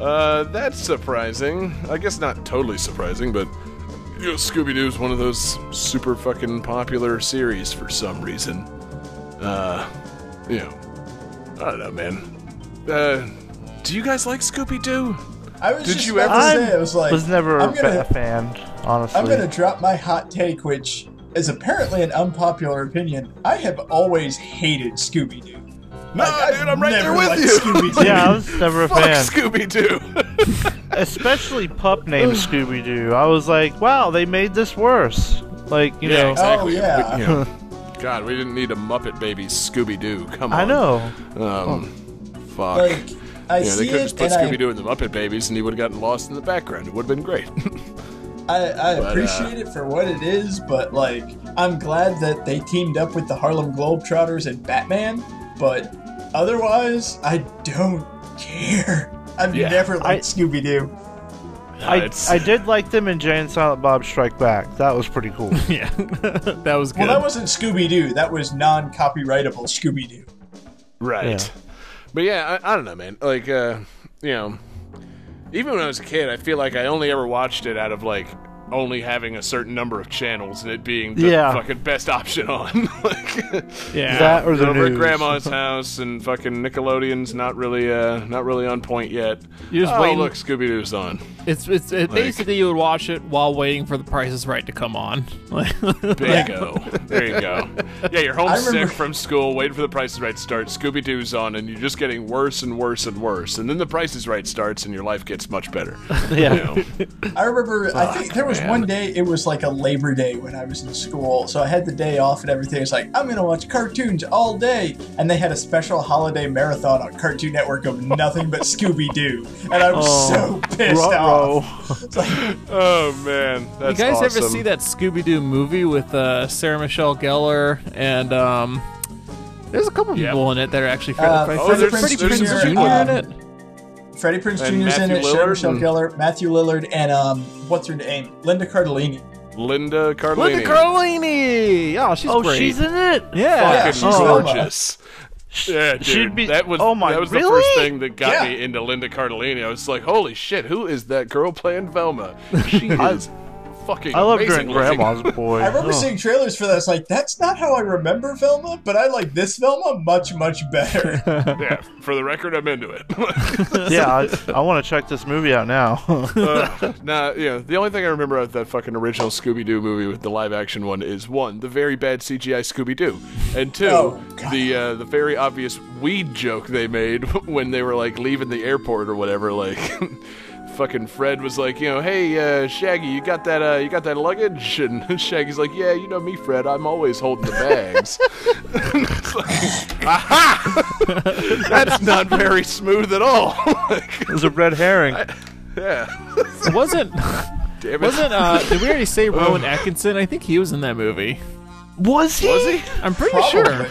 uh, that's surprising. I guess not totally surprising, but you know, Scooby Doo is one of those super fucking popular series for some reason. Uh, you know, I don't know, man. Uh, do you guys like Scooby Doo? I was Did just you about ever- to say, I was like, was never I'm a gonna, fa- fan, honestly. I'm gonna drop my hot take, which is apparently an unpopular opinion. I have always hated Scooby Doo. No, Like, dude, I'm right there never with liked you. Scooby-Doo. Yeah, I was never a Fuck fan. Scooby Doo. Especially pup named Scooby Doo. I was like, wow, they made this worse. Like, you know. Oh, yeah. We- you know, God, we didn't need a Muppet Baby Scooby Doo. Come on. I know. Um, fuck. Like, I you know, they could have just put Scooby I, Doo in the Muppet Babies, and he would have gotten lost in the background. It would have been great. I, I But, uh, appreciate it for what it is, but like, I'm glad that they teamed up with the Harlem Globetrotters and Batman. But otherwise, I don't care. I've Yeah, never liked Scooby Doo. I, I did like them in Jay and Silent Bob Strike Back. That was pretty cool. Yeah, that was good. Well, that wasn't Scooby Doo. That was non-copyrightable Scooby Doo. Right. Yeah. But yeah, I, I don't know, man. Like, uh, you know, even when I was a kid, I feel like I only ever watched it out of like only having a certain number of channels and it being the Yeah. fucking best option on. like, yeah. That or the over at grandma's house and fucking Nickelodeon's not really, uh, not really on point yet. You're just oh, waiting- look, Scooby Doo's on. It's it's it, basically you would watch it while waiting for the Price is Right to come on. Like, There you go. There you go. Yeah, you're I homesick remember- from school, waiting for the Price is Right to start. Scooby Doo's on, and you're just getting worse and worse and worse. And then the Price is Right starts, and your life gets much better. Yeah. You know? I remember. I think there was man. one day. It was like a Labor Day when I was in school, so I had the day off and everything. It's like I'm gonna watch cartoons all day, and they had a special holiday marathon on Cartoon Network of nothing but Scooby Doo, and I was Oh, so pissed Ruh-roh. off. It's like, Oh man, you guys awesome. ever see that Scooby Doo movie with uh, Sarah Michelle Gellar and um? There's a couple Yep. people in it that are actually Uh, Freddie, Oh, Freddie there's- Prinze there's Prinze some Jr. Jr. in it. Freddie Prinze Jr. is in it. Sarah Lillard Michelle and- Gellar, Matthew Lillard, and um, what's her name? Linda Cardellini. Linda Cardellini. Linda Carlini. Oh, she's Oh, great. she's in it? yeah. Yeah, Fucking she's Velma. gorgeous. Yeah, dude. She'd be- that was oh my- that was the first thing that got Yeah. me into Linda Cardellini. I was like, holy shit, who is that girl playing Velma? She is fucking. I love her amazing in looking. Grandma's Boy. I remember Oh. seeing trailers for that. It's like that's not how I remember Velma, but I like this Velma much, much better. Yeah, for the record, I'm into it. yeah, I, I want to check this movie out now. uh, nah, you know, the only thing I remember of that fucking original Scooby Doo movie with the live action one is one, the very bad CGI Scooby Doo, and two, Oh, the uh, the very obvious weed joke they made when they were like leaving the airport or whatever. Like, fucking Fred was like, you know, hey uh, Shaggy, you got that uh, you got that luggage? And Shaggy's like, yeah, you know me, Fred, I'm always holding the bags. It's like, Aha! That's not very smooth at all. like, It was a red herring. yeah. It wasn't Damn it. wasn't uh? Did we already say Rowan Atkinson? I think he was in that movie. Was he? Was he? I'm pretty Probably. sure.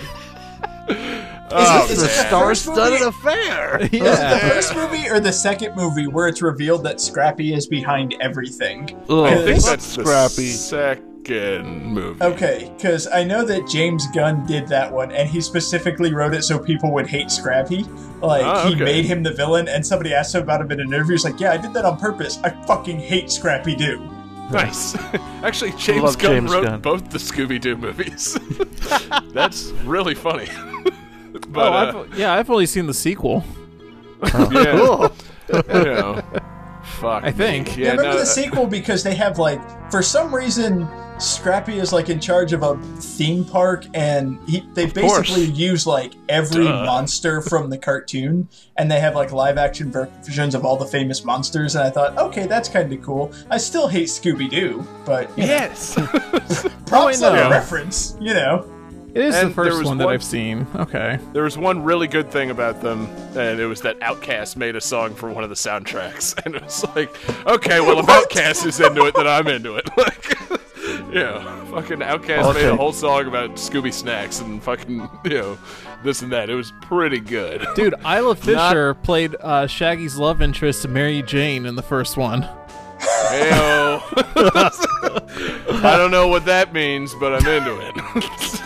Oh, is it, is it the man. first movie? affair. Is it Yeah. the first movie or the second movie where it's revealed that Scrappy is behind everything? Oh, Ugh, I think This- that's the Scrappy. second movie. Okay, because I know that James Gunn did that one, and he specifically wrote it so people would hate Scrappy. Like, Oh, he okay. made him the villain, and somebody asked him about him in an interview. He's like, Yeah, I did that on purpose. I fucking hate Scrappy Doo. Nice. Actually, James Gunn James wrote Gunn. both the Scooby Doo movies. That's really funny. Oh, but uh, I've, yeah, I've only seen the sequel. yeah, you know, fuck. I think. me. Yeah, Yeah, remember no, the uh, sequel because they have, like, for some reason, Scrappy is, like, in charge of a theme park, and he, they course. basically use, like, every Duh. monster from the cartoon, and they have, like, live action versions of all the famous monsters, and I thought, okay, that's kind of cool. I still hate Scooby Doo, but, you know, Yes. props Oh, on a reference, you know. It is And the there first was one that I've seen. Okay. there was one really good thing about them, and it was that OutKast made a song for one of the soundtracks, and it was like, okay, well, if OutKast is into it, then I'm into it. Like, yeah, fucking OutKast made a whole song about Scooby snacks and fucking, you know, this and that. It was pretty good. Dude, Isla Fisher played uh, Shaggy's love interest, Mary Jane, in the first one. Heyo. I don't know what that means, but I'm into it.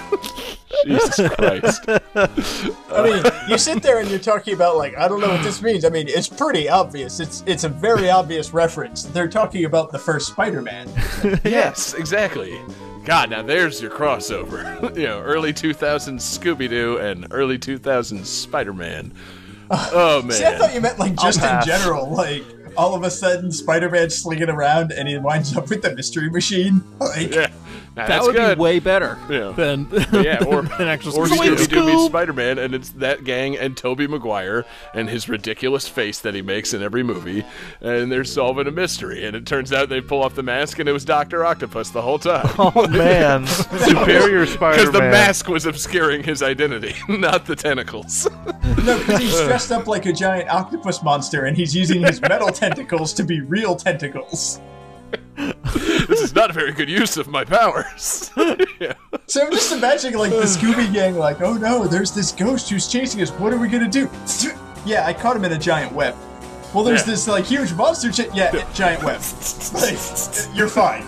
Jesus Christ. I mean, you sit there and you're talking about like I don't know what this means. I mean, it's pretty obvious. It's it's a very obvious reference. They're talking about the first Spider-Man. Yes, exactly. God, now there's your crossover. you know, early 2000s Scooby Doo and early 2000s Spider Man. Uh, oh, man. See, I thought you meant like just in general, like all of a sudden Spider-Man's slinging around and he winds up with the Mystery Machine. Like, yeah. Now, that would good. be way better Yeah. than yeah, or than actual or Scooby-Doo. Scooby Spider Man, and it's that gang and Tobey Maguire and his ridiculous face that he makes in every movie, and they're solving a mystery. And it turns out they pull off the mask, and it was Doctor Octopus the whole time. Oh man, Superior Spider-Man. Because the mask was obscuring his identity, not the tentacles. No, because he's dressed up like a giant octopus monster and he's using his metal tentacles to be real tentacles. This is not a very good use of my powers. yeah. So I'm just imagining like the Scooby Gang, like, oh no, there's this ghost who's chasing us. What are we gonna do? Yeah, I caught him in a giant web. Well, there's Yeah. this like huge monster. Ch- yeah, giant web. Like, you're fine.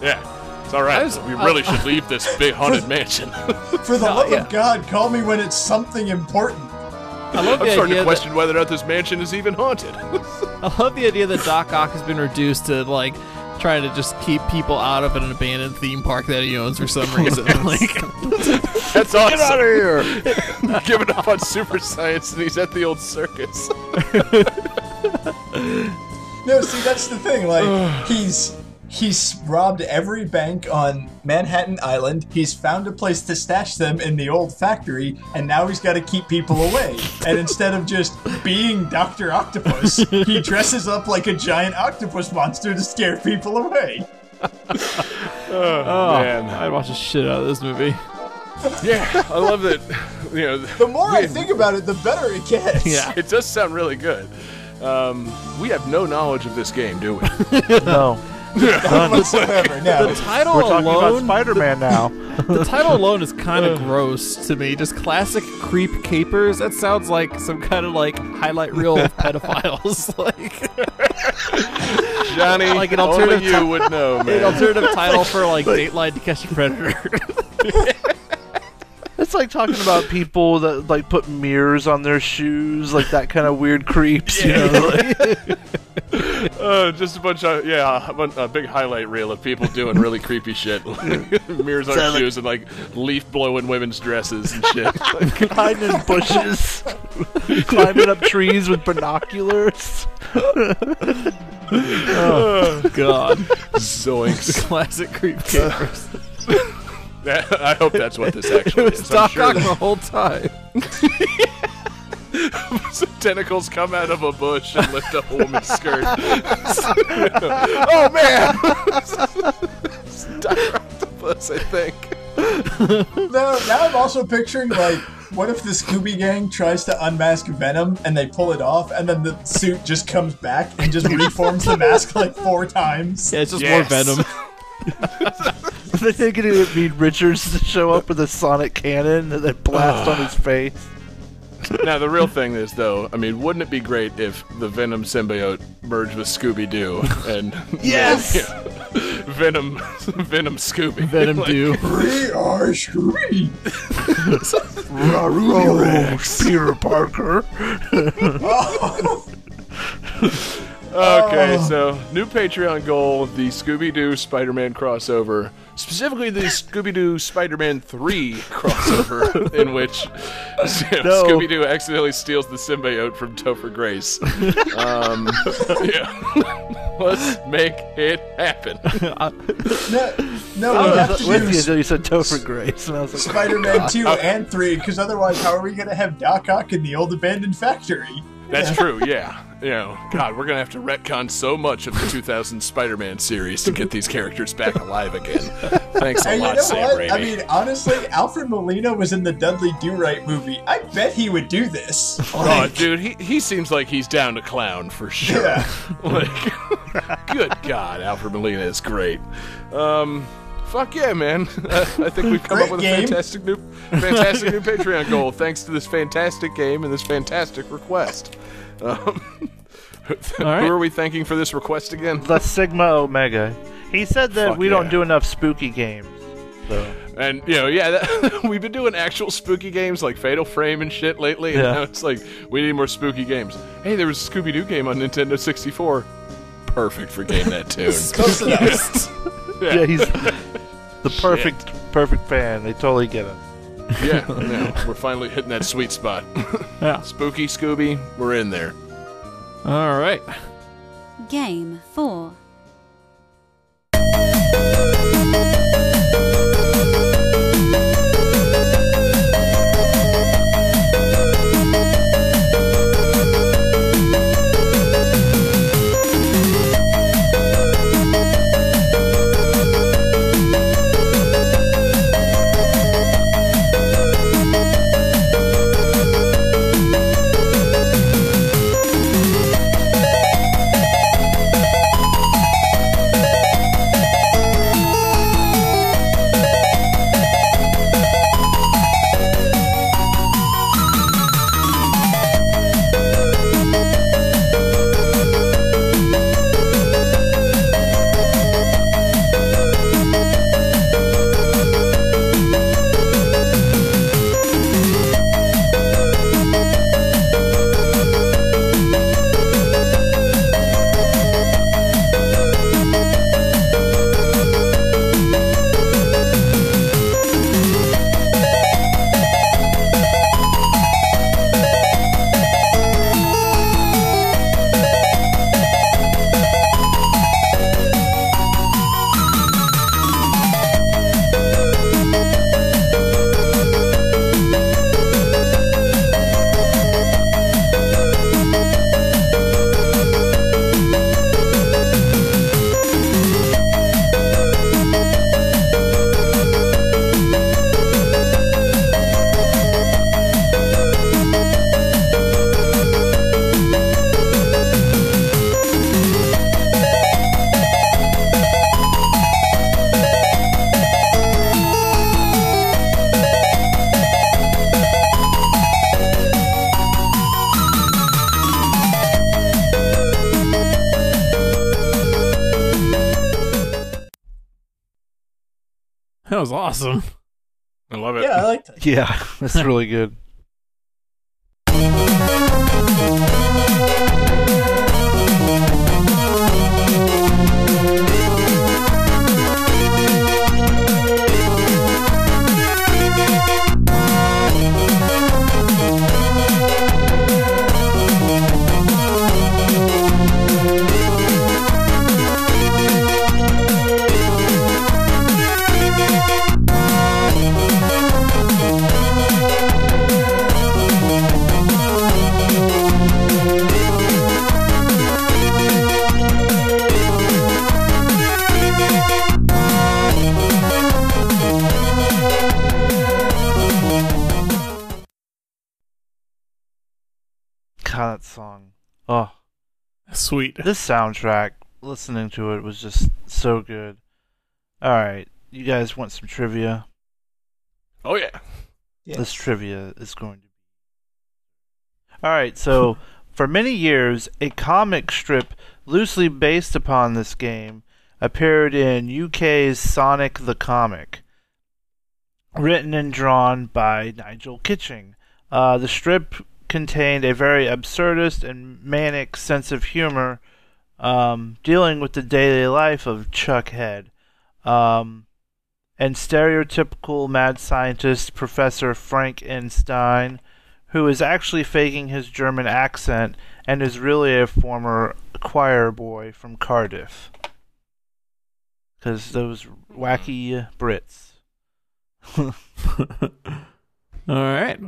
Yeah. It's all right. I just- we really should leave this uh, big haunted mansion. For the love yeah. of God, call me when it's something important. I love I'm the starting idea to that, question whether or not this mansion is even haunted. I love the idea that Doc Ock has been reduced to like trying to just keep people out of an abandoned theme park that he owns for some reason. like, That's awesome. Get out of here! Giving up on super science, and he's at the old circus. No, see, that's the thing. Like, he's he's robbed every bank on Manhattan Island. He's found a place to stash them in the old factory, and now he's got to keep people away. And instead of just being Doctor Octopus, he dresses up like a giant octopus monster to scare people away. oh, man. I'd watch the shit out of this movie. Yeah, I love that. You know, The more I think about it, the better it gets. Yeah. it does sound really good. Um, we have no knowledge of this game, do we? No, None whatsoever. No. The title we're talking alone, about Spider-Man now. the title alone is kind of gross to me. Just classic creep capers. That sounds like some kind of like highlight reel of pedophiles. like Johnny, Like an only alternative you ti- would know, an man. alternative title for like Dateline to Catch a Predator. It's like talking about people that like put mirrors on their shoes, like that kind of weird creeps. You know, like- Uh, just a bunch of yeah, a, bun- a big highlight reel of people doing really creepy shit, mirrors on Sound like- shoes and like leaf blowing women's dresses and shit. hiding in bushes, climbing up trees with binoculars. oh God, Zoinks! classic creep capers. I hope that's what this It actually was is. I'm Doc sure Ock that the whole time. some tentacles come out of a bush and lift up a woman's skirt. oh man! Dr. Octopus, I think. No, now I'm also picturing like, what if the Scooby Gang tries to unmask Venom and they pull it off, and then the suit just comes back and just reforms the mask like four times? Yeah, it's just Yes. more Venom. They think it would need Richards to show up with a sonic cannon and then blast on his face. Now the real thing is though, I mean, wouldn't it be great if the Venom symbiote merged with Scooby Doo and Yes! Yeah. Venom Venom Scooby Venom Like, do. We are Scooby. Oh, Peter Parker. Okay, Oh. so new Patreon goal: the Scooby Doo Spider-Man crossover, specifically the Scooby Doo Spider-Man Three crossover, in which No. Scooby Doo accidentally steals the symbiote from Topher Grace. um, yeah, let's make it happen. No, no, I we have was to with you until you said Topher Grace, and I was like, Spider-Man 2 and 3, because otherwise how are we going to have Doc Ock in the old abandoned factory? That's true. Yeah, you know, God, we're gonna have to retcon so much of the 2000 Spider-Man series to get these characters back alive again. Thanks a And you lot, know Sam what? Raimi. I mean, honestly, Alfred Molina was in the Dudley Do Right movie. I bet he would do this. Oh, dude, he, he seems like he's down to clown for sure. Yeah. Like, good God, Alfred Molina is great. Um, fuck yeah, man. I think we've come Great up with game. a fantastic new, fantastic new Patreon goal thanks to this fantastic game and this fantastic request. Um, All right. Who are we thanking for this request again? the Sigma Omega. He said that Fuck we don't do enough spooky games. So And you know, yeah, that, we've been doing actual spooky games like Fatal Frame and shit lately. And Yeah. now it's like we need more spooky games. Hey, there was a Scooby Doo game on Nintendo 64. Perfect for game that tune. close enough. Yeah, he's the perfect perfect fan. They totally get it. yeah, yeah, we're finally hitting that sweet spot. Yeah. Spooky Scooby, we're in there. All right. Game 4. Was awesome. I love it. Yeah, I liked it. Yeah, that's really good. This soundtrack, listening to it was just so good. Alright, you guys want some trivia? Oh yeah. Yes. This trivia is going to be. Alright, so for many years, a comic strip loosely based upon this game appeared in UK's Sonic the Comic, written and drawn by Nigel Kitching. Uh, the strip contained a very absurdist and manic sense of humor, um, dealing with the daily life of Chuck Head. Um, and stereotypical mad scientist Professor Frank N. Stein, who is actually faking his German accent and is really a former choir boy from Cardiff. Because those wacky Brits. All right.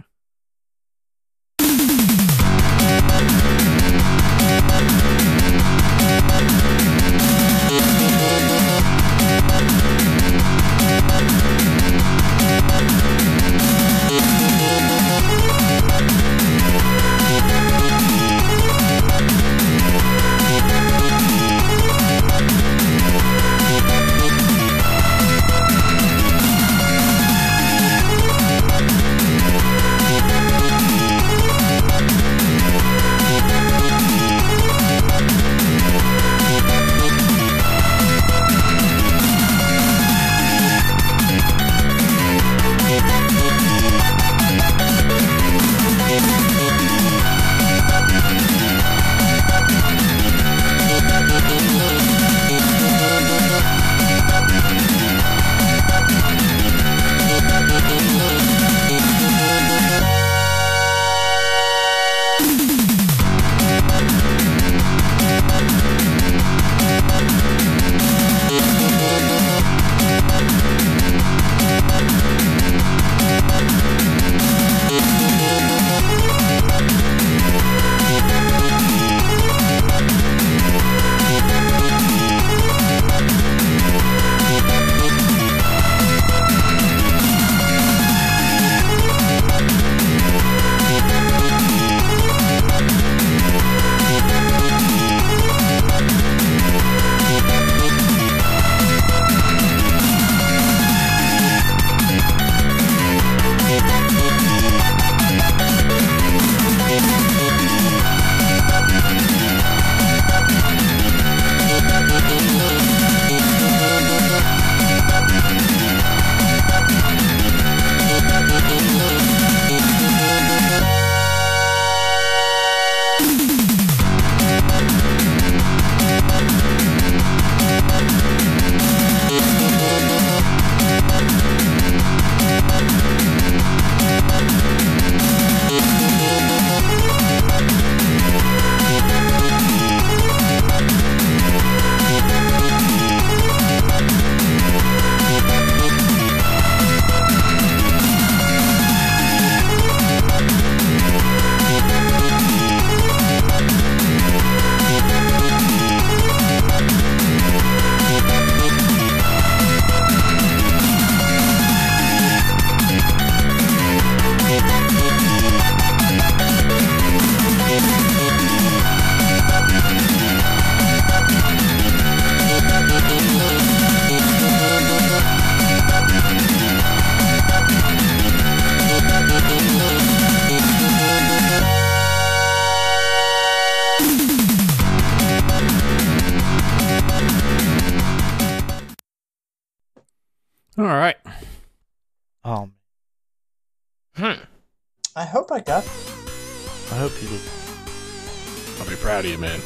Man.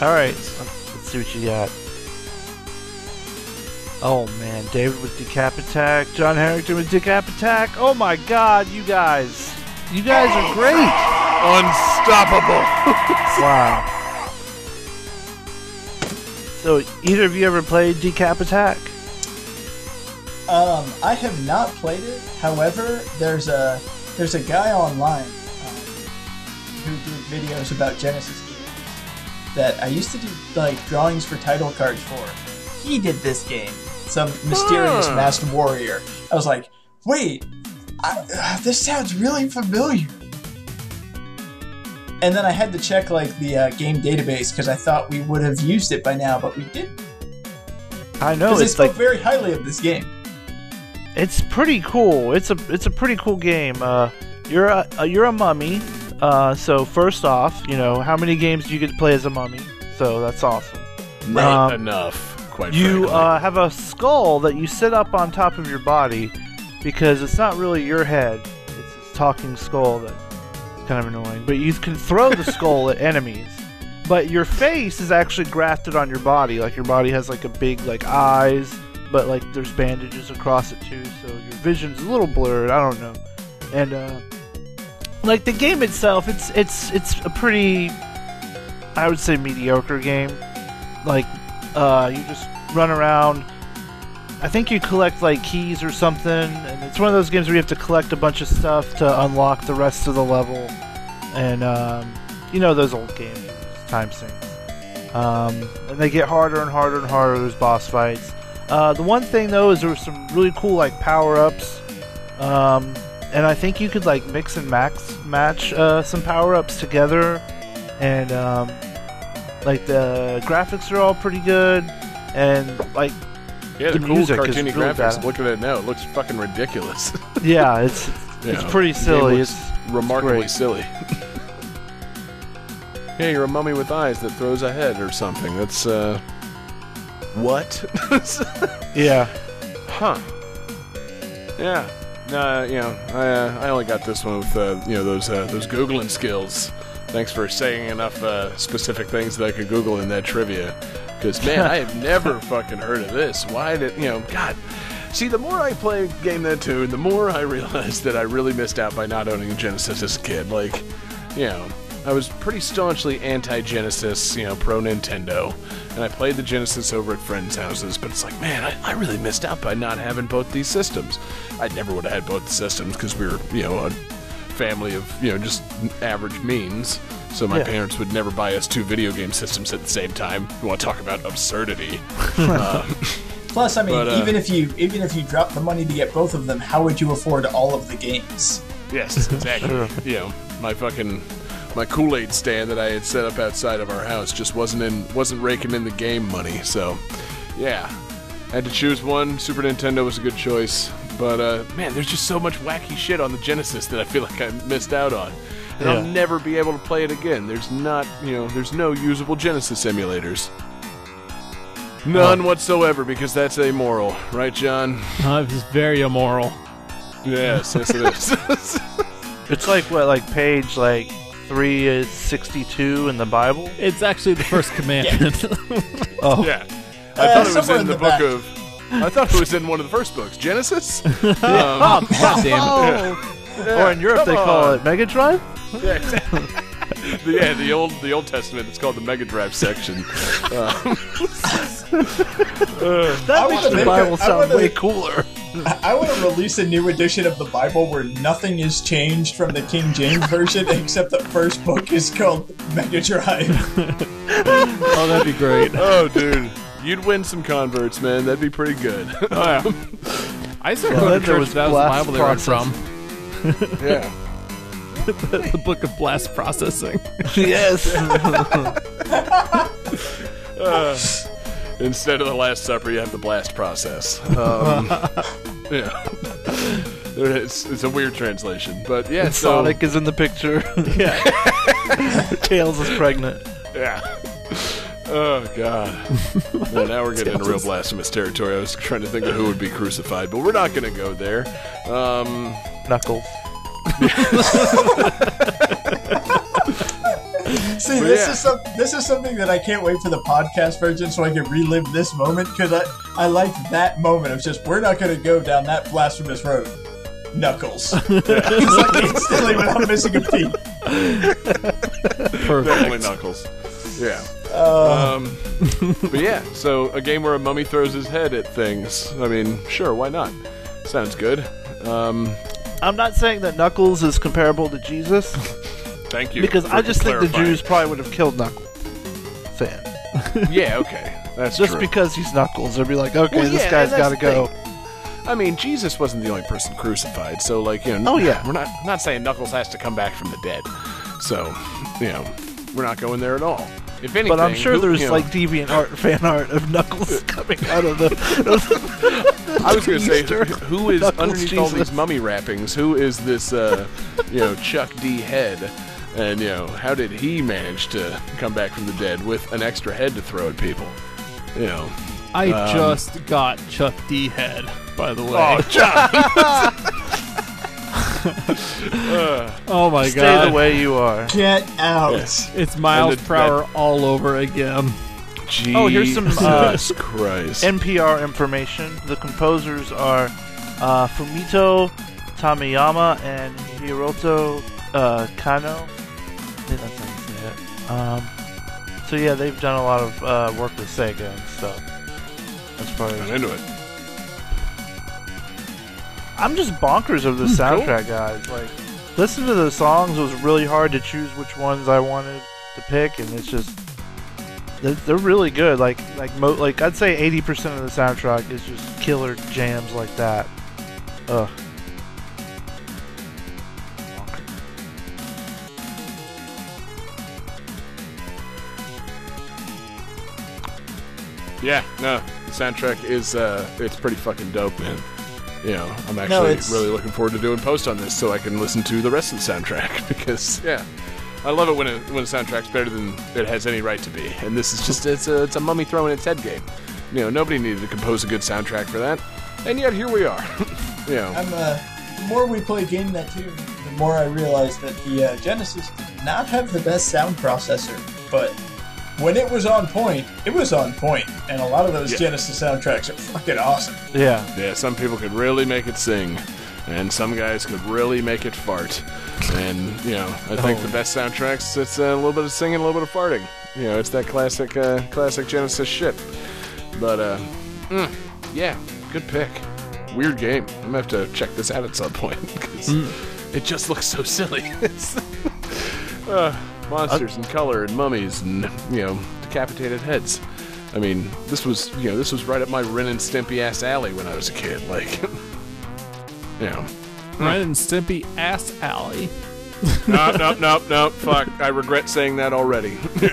All right, let's, let's see what you got. Oh man, David with decap attack, John Harrington with decap attack. Oh my God, you guys, you guys are great. Unstoppable. Wow. So, either of you ever played decap attack? Um, I have not played it. However, there's a there's a guy online who did videos about Genesis games that I used to do like drawings for title cards for. He did this game, some mysterious Huh. masked warrior. I was like, wait, I, uh, this sounds really familiar. And then I had to check like the uh, game database because I thought we would have used it by now, but we didn't. I know it's spoke like very highly of this game. it's pretty cool. It's a it's a pretty cool game. Uh, you're a uh, you're a mummy. Uh, so first off, you know how many games do you get to play as a mummy? So that's awesome. Not Um, enough, quite You frankly. uh, have a skull that you sit up on top of your body because it's not really your head; it's this talking skull that's kind of annoying. But you can throw the skull at enemies. But your face is actually grafted on your body. Like your body has like a big like eyes, but like there's bandages across it too, so your vision's a little blurred. I don't know. And uh, like the game itself, it's it's it's a pretty, I would say mediocre game. Like uh, you just run around. I think you collect like keys or something, and it's one of those games where you have to collect a bunch of stuff to unlock the rest of the level. And um, you know those old games, time sinks. Um, and they get harder and harder and harder. There's boss fights. Uh, the one thing though is there were some really cool like power ups, um, and I think you could like mix and max match uh, some power ups together, and um, like the graphics are all pretty good, and like yeah, the, the cool cartoony really graphics. bad. Looking at it now, it looks fucking ridiculous. yeah, it's it's know, pretty silly. It's remarkably great. silly. yeah, you're a mummy with eyes that throws a head or something. That's uh, what? yeah. Huh. Yeah. No, you know, I uh, I only got this one with uh, you know those uh, those googling skills. Thanks for saying enough uh, specific things that I could Google in that trivia. Because man, I have never fucking heard of this. Why did you know? God. See, the more I play Game That Tune, the more I realize that I really missed out by not owning a Genesis as a kid. Like, you know, I was pretty staunchly anti-Genesis, you know, pro Nintendo, and I played the Genesis over at friends' houses. But it's like, man, I, I really missed out by not having both these systems. I never would have had both the systems because we were, you know, a family of, you know, just average means. So my Yeah. parents would never buy us two video game systems at the same time. You want to talk about absurdity? uh, Plus, I mean, But, uh, even if you even if you drop the money to get both of them, how would you afford all of the games? Yes, exactly. you know, my fucking my Kool Aid stand that I had set up outside of our house just wasn't in wasn't raking in the game money. So, yeah, I had to choose one. Super Nintendo was a good choice, but uh, man, there's just so much wacky shit on the Genesis that I feel like I missed out on. And I'll never be able to play it again. There's not, you know, there's no usable Genesis emulators. None whatsoever, because that's amoral, right, John? Uh, it's very immoral. Yes, yes, it is. It's like what, like page like three is sixty-two in the Bible. It's actually the first commandment. Oh, Yeah. I Uh, thought it was somewhere in in the the book back. of. I thought it was in one of the first books, Genesis. Um, oh, God damn it. or in Europe they come call it Mega Drive. yeah, exactly. The, yeah, the old the Old Testament. It's called the Mega Drive section. Um, That I makes the Bible a- I sound wanna- way cooler. I, I want to release a new edition of the Bible where nothing is changed from the King James version, except the first book is called Mega Drive. Oh, that'd be great. oh, dude, you'd win some converts, man. That'd be pretty good. I started Well, going to there church. was That was the Bible they read from. yeah. the book of blast processing. yes. Uh, instead of the Last Supper, you have the blast process. Um, yeah. It's, it's a weird translation, but yeah. So, Sonic is in the picture. yeah. Tails is pregnant. Yeah. Oh god. well, now we're getting into real blasphemous territory. I was trying to think of who would be crucified, but we're not going to go there. Um, Knuckles. See, But this yeah. is some this is something that I can't wait for the podcast version so I can relive this moment because I I like that moment of just we're not going to go down that blasphemous road. Knuckles. It's like instantly without missing a beat. Perfect. Definitely Knuckles. Yeah. Uh. Um, but yeah, so a game where a mummy throws his head at things. I mean, sure, why not? Sounds good. Um, I'm not saying that Knuckles is comparable to Jesus thank you. because I just think the. Jews probably would have killed Knuckles. Fan. Yeah, okay, that's Just true. because he's Knuckles, they'd be like, okay, Well, this yeah, guy's got to go. I mean, Jesus wasn't the only person crucified, so like you know. Oh, yeah. we're not not saying Knuckles has to come back from the dead. So, you know, we're not going there at all. If anything, But I'm sure who- there's you know, like deviant art, fan art of Knuckles coming out of the. I was going to say, Easter. who is Knuckles underneath all these mummy wrappings? Who is this, uh, you know, Chuck D. Head? And you know, how did he manage to come back from the dead with an extra head to throw at people? You know, I Um, just got Chuck D head, by the way. oh, John, Oh my Stay god. Stay the way you are. Get out. yes. It's Miles And the- Prower all over again. Oh, here's some, uh, Jesus Christ. NPR information. The composers are uh, Fumito Tamiyama and Hiroto uh, Kano. I think that's how you say it. Um, so yeah, they've done a lot of uh, work with Sega and stuff. As far I'm as into it. I'm just bonkers of the soundtrack, guys. Like, listen to the songs. It was really hard to choose which ones I wanted to pick, and it's just they're, they're really good. Like, like, mo- like I'd say 80% of the soundtrack is just killer jams like that. Ugh. Yeah, no, the soundtrack is uh, it's pretty fucking dope, man. You know, I'm actually it's- really looking forward to doing post on this so I can listen to the rest of the soundtrack because yeah, I love it when a when a soundtrack's better than it has any right to be. And this is just it's a it's a mummy throwing its head game. You know, nobody needed to compose a good soundtrack for that, and yet here we are. you know, I'm uh, the more we play Game That Tune, the more I realize that the uh, Genesis did not have the best sound processor, but when it was on point, it was on point, and a lot of those Yeah. Genesis soundtracks are fucking awesome. Yeah. yeah, some people could really make it sing. And some guys could really make it fart, and you know I think the best soundtracks it's a little bit of singing, a little bit of farting. You know, it's that classic, uh, classic Genesis shit. But uh, mm, yeah, good pick. Weird game. I'm gonna have to check this out at some point because it just looks so silly. Uh, monsters and color and mummies and you know decapitated heads. I mean, this was you know this was right up my Ren and Stimpy ass alley when I was a kid. Like, you know, Ren and Stimpy Ass Alley. nope, nope, nope, nope. Fuck, I regret saying that already.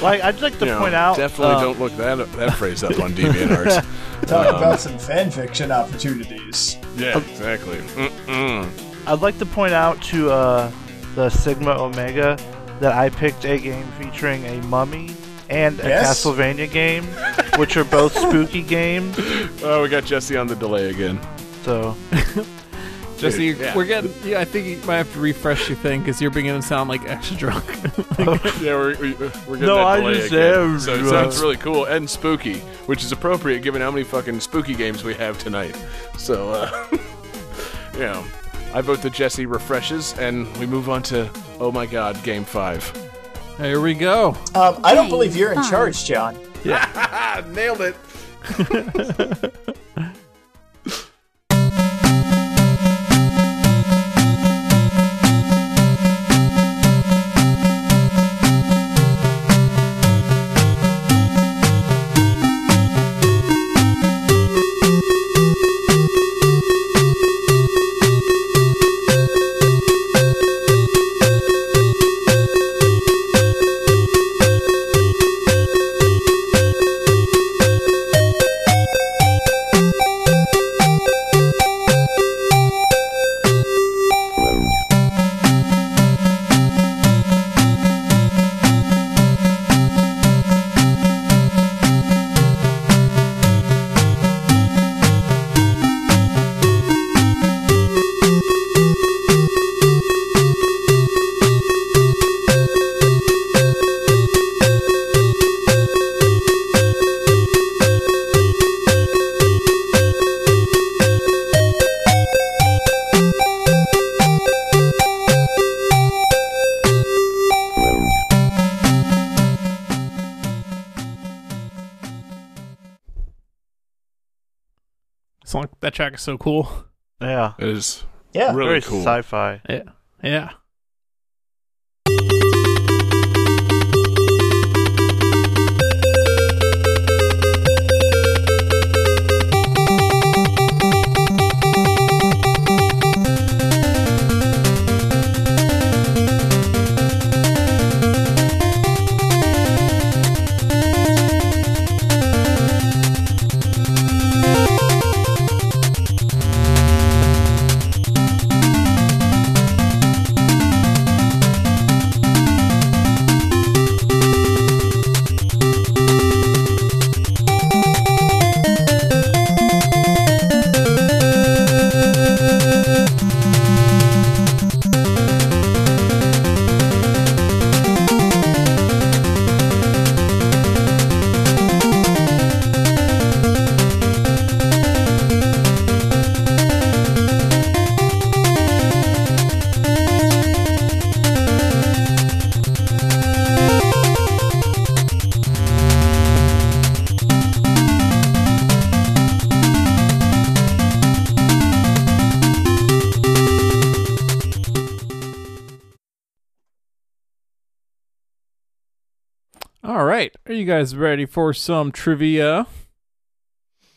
Like, I'd like to You know, point out. definitely uh, don't look that that phrase up on DeviantArt. Talk Um, about some fan fiction opportunities. yeah, exactly. Mm-mm. I'd like to point out to uh, the Sigma Omega that I picked a game featuring a mummy and a Yes. Castlevania game, which are both spooky games. Oh, we got Jesse on the delay again. So Jesse, Dude, yeah. we're getting. Yeah, I think you might have to refresh your thing because you're beginning to sound like extra drunk. Yeah, we're, we- we're getting No, that I delay just again. am So it sounds really cool and spooky, which is appropriate given how many fucking spooky games we have tonight. So, uh, you know, I vote that Jesse refreshes and we move on to, oh my god, game five. Here we go. Um, I don't believe you're in charge, John. Yeah, nailed it. Song that track is so cool. Yeah. It is Yeah. really Very cool. sci-fi. Yeah. Yeah. You guys ready for some trivia?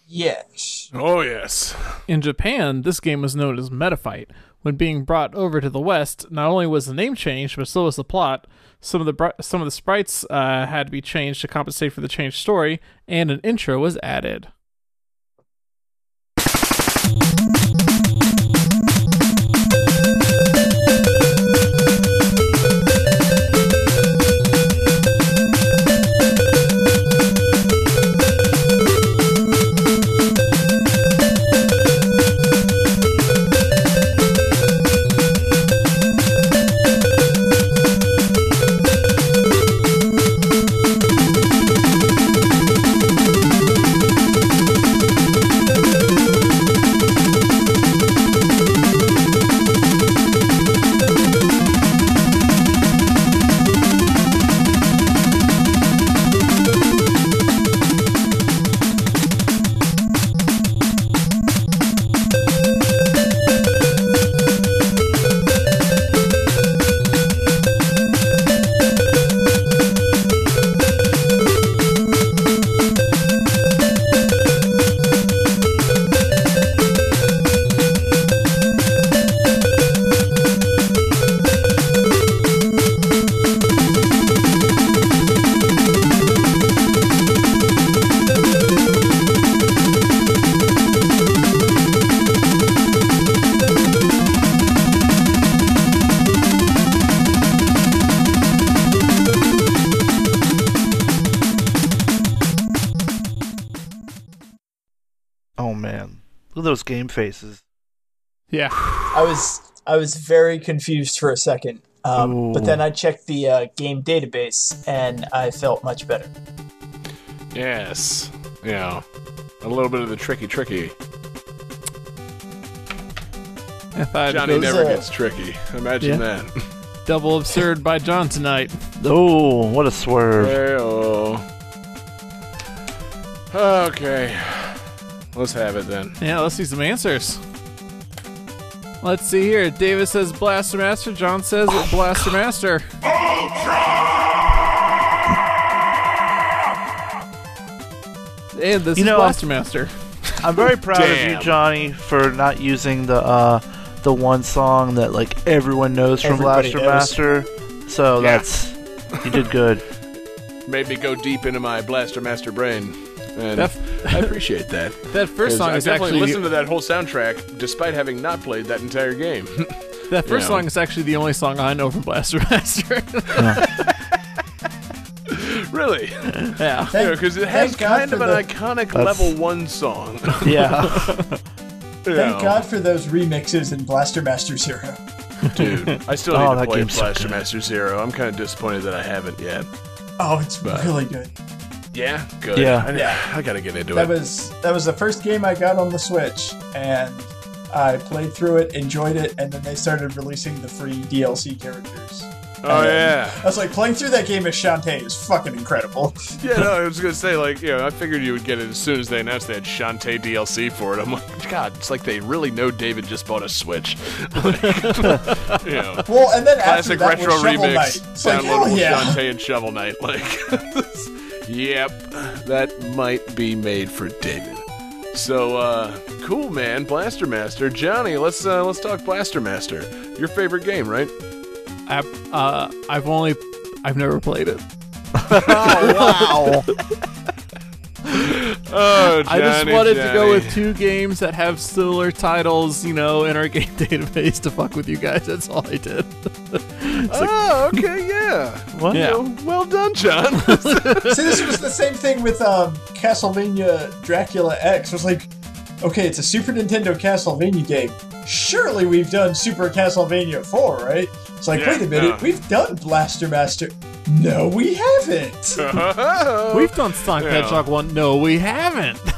Yes. Oh yes. In Japan, this game was known as Metafight. When being brought over to the West, not only was the name changed, but so was the plot. Some of the bri- some of the sprites uh, had to be changed to compensate for the changed story, and an intro was added. Those game faces. Yeah. I was I was very confused for a second, um, but then I checked the uh, game database and I felt much better. Yes. yeah, a little bit of the tricky, tricky. I thought Johnny never uh, gets tricky. Imagine Yeah. that. double absurd by John tonight. Oh, what a swerve! Hey-oh. Okay. Let's have it then. Yeah, let's see some answers. Let's see here. David says Blaster Master. John says Blaster Master. And this You is know, Blaster Master. I'm very proud of you, Johnny, for not using the uh, the one song that like everyone knows from Everybody Blaster knows. Master. So Yeah. that's you did good. Made me go deep into my Blaster Master brain. And That- I appreciate that. That first song I is definitely actually listened to that whole soundtrack despite having not played that entire game. that first Yeah. song is actually the only song I know from Blaster Master. really? yeah. Thank- Because it has thank God kind of an the- iconic That's- level one song. Yeah, Thank know. God for those remixes in Blaster Master Zero. Dude, I still Oh, need to play game's so Blaster. Master Zero. I'm kind of disappointed that I haven't yet. Oh, it's But- really good. Yeah, good. Yeah. I, Yeah. I gotta get into That it. was that was the first game I got on the Switch, and I played through it, enjoyed it, and then they started releasing the free DLC characters. Oh yeah. I was like, playing through that game as Shantae is fucking incredible. Yeah, no, I was gonna say like, you know, I figured you would get it as soon as they announced they had Shantae DLC for it. I'm like, God, it's like they really know David just bought a Switch. Like, you know, Well, and then after classic that retro was remix, Knight. It's like, hell downloadable yeah. Shantae and Shovel Knight. Like, yep, that might be made for David. So, uh, cool, man, Blaster Master, Johnny. Let's uh, let's talk Blaster Master. Your favorite game, right? I, uh, I've only, I've never played it. wow. Oh, Johnny, I just Johnny, wanted to go with two games that have similar titles, you know, in our game database to fuck with you guys. That's all I did. Oh, okay, yeah. What? Yeah. Well, well done, John. See, this was the same thing with um, Castlevania Dracula X. It was like, okay, it's a Super Nintendo Castlevania game. Surely we've done Super Castlevania 4, right? It's like, Yeah, wait a minute, no. we've done Blaster Master. No, we haven't. We've done Sonic Yeah. Hedgehog 1. No, we haven't.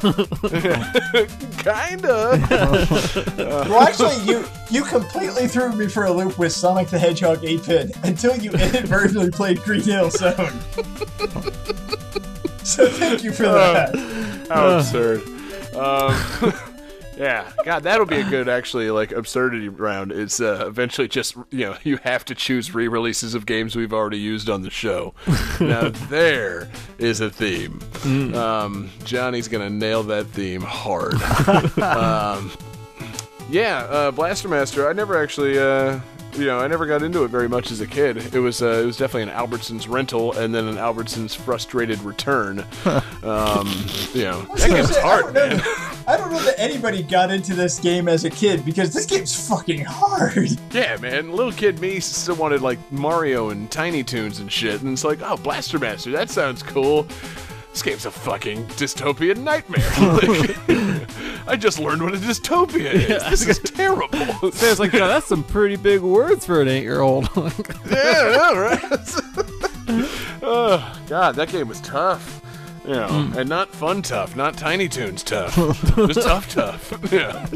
Kinda. well, actually, you you completely threw me for a loop with Sonic the Hedgehog 8-Pin until you inadvertently played Green Hill Zone. so thank you for that. How absurd. Um, yeah, God, that'll be a good actually like absurdity round. It's uh, eventually just you know you have to choose re-releases of games we've already used on the show. now there is a theme. Um, Johnny's gonna nail that theme hard. um, yeah, uh, Blaster Master. I never actually. Uh, you know, I never got into it very much as a kid. It was uh, it was definitely an Albertsons rental and then an Albertsons frustrated return. um, you know, that gonna game's hard, man. That- I don't know that anybody got into this game as a kid because this game's fucking hard. Yeah, man. Little kid me still wanted like Mario and Tiny Toons and shit, and it's like, oh, Blaster Master, that sounds cool. This game's a fucking dystopian nightmare. Like, I just learned what a dystopia is. this is terrible. Sam's like, "Yeah, that's some pretty big words for an eight-year-old. yeah, I know, right? oh, God, that game was tough. You know, and not fun tough, not Tiny Toons tough. Just tough tough. Yeah.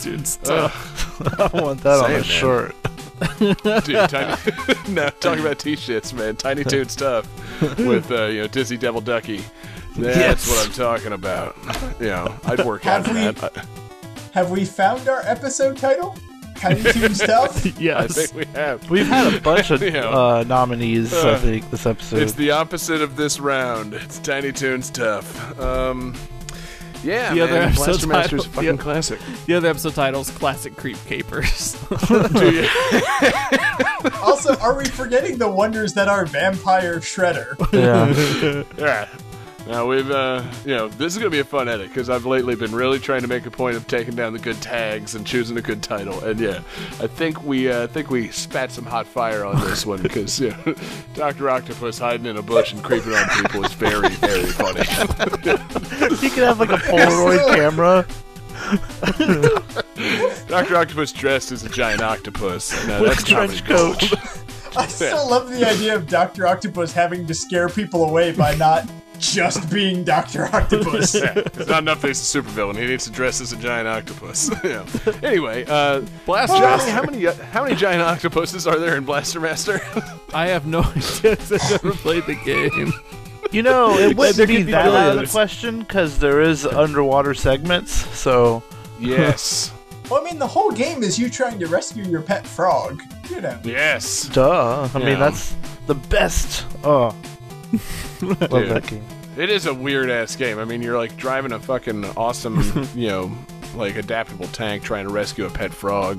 Dude's Ugh. I want that on Say a man. shirt. Dude, tiny. no, talking about t-shirts, man. Tiny Toon tough with uh, you know Dizzy Devil Ducky. That's Yes. what I'm talking about. You know, I'd work out Have for we- that. Have we found our episode title? Tiny Toon Stuff? I yes. think we have. We've had a bunch of Yeah. uh, nominees, I Uh, think, this episode. It's the opposite of this round. It's Tiny Toon stuff. Um, yeah, The man. other episode Blaster Master's a fucking the- classic. The other episode title's Classic Creep Capers. Do you? also, are we forgetting the wonders that are Vampire Shredder? yeah. Yeah. Now we've, uh, you know, this is gonna be a fun edit because I've lately been really trying to make a point of taking down the good tags and choosing a good title. And yeah, I think we, uh, I think we spat some hot fire on this one because you know, Doctor Octopus hiding in a bush and creeping on people is very, very funny. you could have like a Polaroid camera. Doctor Octopus dressed as a giant octopus. Now, With that's a trench coat. I still love the idea of Dr. Octopus having to scare people away by not just being Dr. Octopus. Yeah, it's not enough that he's a supervillain. He needs to dress as a giant octopus. yeah. Anyway, uh, Blaster Johnny, Master. how many uh, how many giant octopuses are there in Blaster Master? I have no idea 'cause I've never played the game. You know, it wouldn't be be that out of the question because there is underwater segments. So yes. well, I mean, the whole game is you trying to rescue your pet frog. You know. Yes. duh. I Yeah. mean, that's the best. Oh, love that game. It is a weird ass game. I mean, you're like driving a fucking awesome, you know, like adaptable tank trying to rescue a pet frog.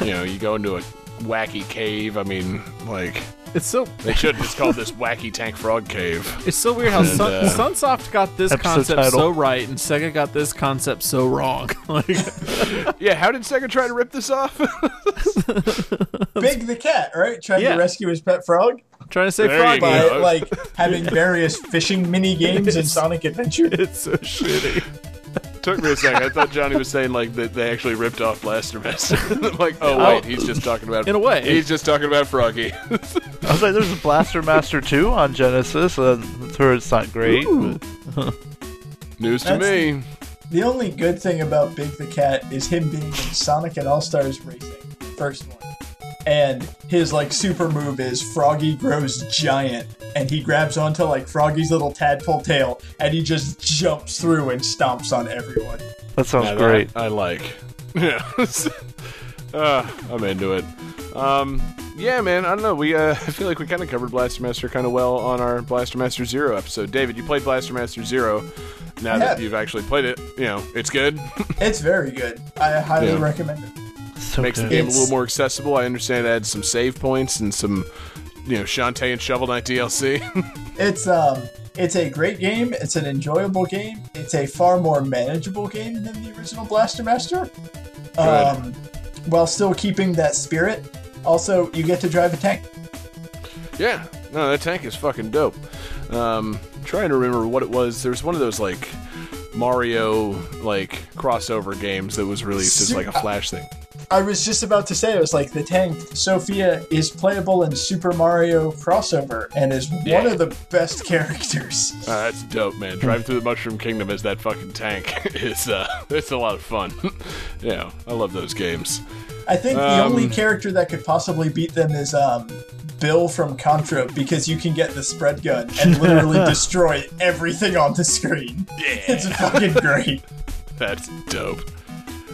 You know, you go into a wacky cave. I mean, like It's so they should have just called this wacky tank frog cave. it's so weird how And, Sun, uh, Sunsoft got this concept title. so right and Sega got this concept so wrong. like, Yeah, how did Sega try to rip this off? Big the cat, right? Trying Yeah. to rescue his pet frog trying to say There you Froggy. by Yeah. like having various fishing mini games in Sonic Adventure. It's so shitty. Took me a second. I thought Johnny was saying like that they actually ripped off Blaster Master. I'm like, oh wait, he's just talking about In a way. He's just talking about Froggy. I was like, there's a Blaster Master 2 on Genesis. Uh, I've heard it's not great. but- News to That's me. The only good thing about Big the Cat is him being in Sonic and All Stars Racing, first one, and his like super move is Froggy grows giant, and he grabs onto like Froggy's little tadpole tail, and he just jumps through and stomps on everyone. That sounds Yeah, that great. I like. Yeah. uh, I'm into it. Um, yeah, man. I don't know. We uh, I feel like we kind of covered Blaster Master kind of well on our Blaster Master Zero episode. David, you played Blaster Master Zero. Now I that you've actually played it, you know it's good. It's very good. I highly Yeah. recommend it. So Makes the good. game a little more accessible. I understand it adds some save points and some, you know, Shantae and Shovel Knight DLC. It's um, it's a great game. It's an enjoyable game. It's a far more manageable game than the original Blaster Master. Um, while still keeping that spirit. Also, you get to drive a tank. Yeah, no, that tank is fucking dope. Um, trying to remember what it was. There was one of those like Mario like crossover games that was released as like a flash thing. I was just about to say, it was like the tank, Sophia, is playable in Super Mario Crossover and is Yeah. one of the best characters. Uh, that's dope, man. Driving through the Mushroom Kingdom as that fucking tank is uh, it's a lot of fun. yeah, I love those games. I think the Um, only character that could possibly beat them is um, Bill from Contra because you can get the spread gun and literally destroy everything on the screen. Yeah. It's fucking great. That's dope.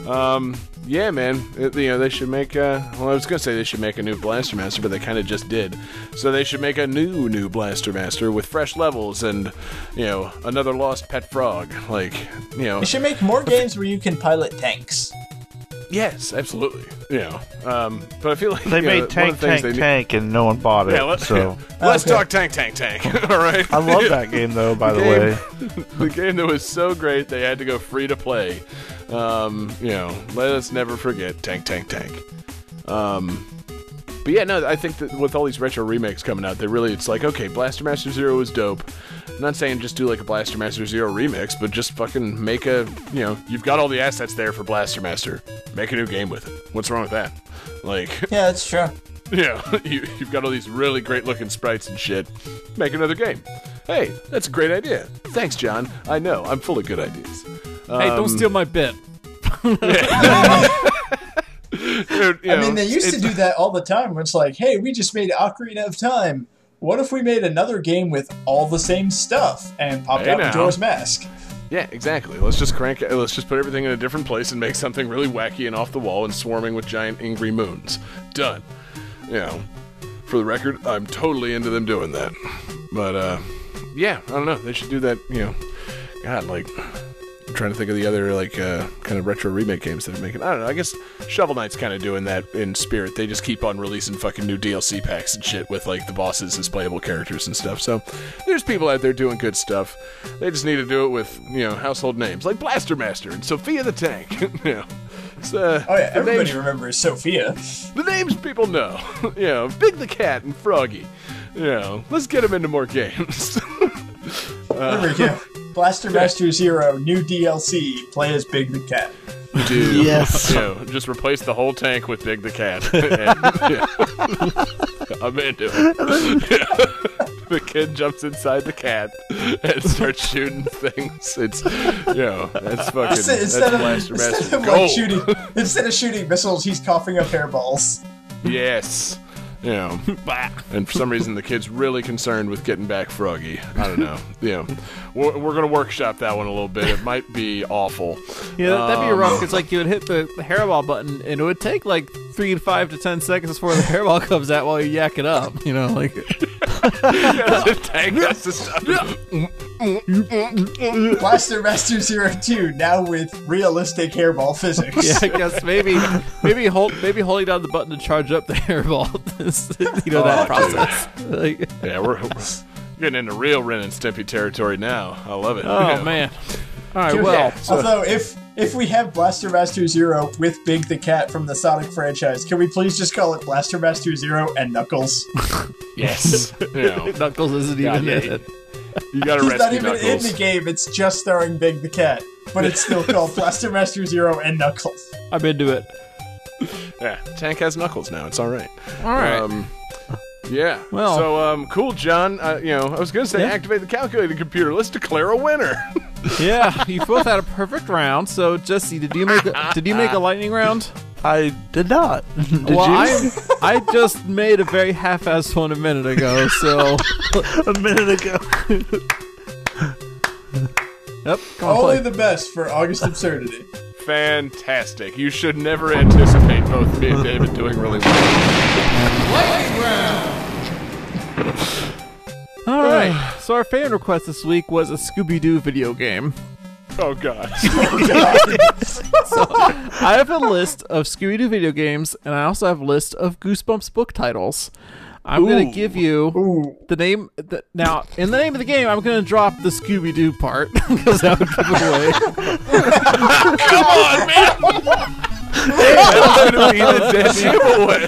Um, yeah, man. It- you know, they should make. Uh, well, I was gonna say they should make a new Blaster Master, but they kind of just did. So they should make a new, new Blaster Master with fresh levels and, you know, another lost pet frog. Like, you know, You should make more games where you can pilot tanks. Yes, absolutely. Yeah, um, but I feel like They you know, made one Tank of the things Tank they need- Tank and no one bought it. Yeah, let, so let's Okay. talk Tank Tank Tank. All right. I love that game though. By the way, game, the game that was so great they had to go free to play. Um, you know, let us never forget Tank Tank Tank. Um, but yeah, no, I think that with all these retro remakes coming out, they really it's like okay, Blaster Master Zero is dope. I'm not saying just do like a Blaster Master Zero remix, but just fucking make a you know you've got all the assets there for Blaster Master. Make a new game with it. What's wrong with that? Like, Yeah, that's true. yeah, you, you've got all these really great looking sprites and shit. Make another game. Hey, that's a great idea. Thanks, John. I know, I'm full of good ideas. Hey, don't Um, steal my bit. Dude, I know, mean, they used to do that all the time where it's like, hey, we just made Ocarina of Time. What if we made another game with all the same stuff and popped Hey, out. Majora's Mask? Yeah, exactly. Let's just crank it. Let's just put everything in a different place and make something really wacky and off the wall and swarming with giant angry moons. Done. You know, for the record, I'm totally into them doing that. But, uh, yeah, I don't know. They should do that, you know. God, like, trying to think of the other, like, uh, kind of retro remake games that they're making. I don't know. I guess Shovel Knight's kind of doing that in spirit. They just keep on releasing fucking new DLC packs and shit with, like, the bosses as playable characters and stuff. So, there's people out there doing good stuff. They just need to do it with, you know, household names like Blaster Master and Sophia the Tank. you know. Uh, Oh, yeah, everybody names- remembers Sophia. the names people know. you know, Big the Cat and Froggy. You know, let's get them into more games. There we go. Blaster Master Zero, new DLC, play as Big the Cat. Dude, Yes. you just replace the whole tank with Big the Cat. And, yeah. I'm into it. the kid jumps inside the cat and starts shooting things. It's, you know, that's fucking, Instead, that's instead of, Blaster instead Master of gold. like shooting, instead of shooting missiles, he's coughing up hairballs. Yes. You know, and for some reason the kid's really concerned with getting back Froggy. I don't know. You know, we're, we're gonna workshop that one a little bit. It might be awful. Yeah, that- that'd be Um, rough. It's like you would hit the, the hairball button, and it would take like three to five to ten seconds before the hairball comes out while you yak it up. You know, like the tank has to stop. Blaster Master Zero Two, now with realistic hairball physics. yeah, I guess maybe maybe hold maybe holding down the button to charge up the hairball. is, you know that Oh, dude. process. Like, Yeah, we're, we're getting into real Ren and Stimpy territory now. I love it. oh You man. All right, Dude, well, Although, if if we have Blaster Master Zero with Big the Cat from the Sonic franchise, can we please just call it Blaster Master Zero and Knuckles? Yes. You Knuckles isn't Yeah, even yeah. in it. you gotta He's not even Knuckles. in the game. It's just starring Big the Cat, but it's still called Blaster Master Zero and Knuckles. I'm into it. Yeah, Tank has Knuckles now. It's all right. All right. Um, yeah. Well- so um, cool, John. Uh, you know, I was gonna say Yeah. activate the calculating computer. Let's declare a winner. yeah, you both had a perfect round. So, Jesse, did you make a, did you make a lightning round? I did not. Did well, you? I I just made a very half-assed one a minute ago, so a minute ago. yep. Come on, Only play. the best for August absurdity. Fantastic. You should never anticipate both me and David doing really well. All right. So our fan request this week was a Scooby-Doo video game. Oh god. I have a list of Scooby-Doo video games, and I also have a list of Goosebumps book titles. I'm going to give you Ooh. the name. The, now, in the name of the game, I'm going to drop the Scooby-Doo part because that would give it away. Come on, man. That's gonna be the dead giveaway.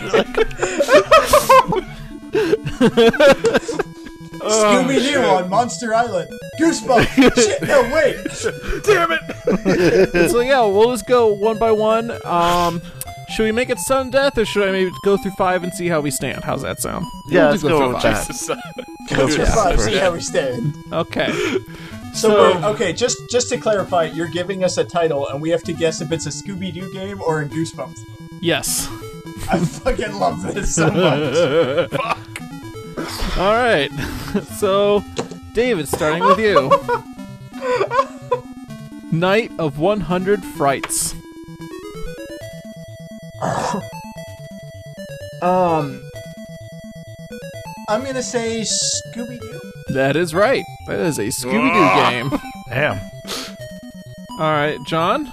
Scooby Doo on Monster Island. Goosebumps. Shit, no, wait. Damn it. so yeah, we'll just go one by one. Um, should we make it sudden death, or should I maybe go through five and see how we stand? How's that sound? Yeah, We'll let's just go through with five. that. Go through Yeah, five, first. see how we stand. Okay. So, So- wait, okay, just just to clarify, you're giving us a title, and we have to guess if it's a Scooby Doo game or a Goosebumps. Yes. I fucking love this so much. Fuck. All right. so, David, starting with you. Night of 100 Frights. Um, I'm gonna say Scooby Doo. That is right. That is a Scooby Doo game. Damn. All right, John.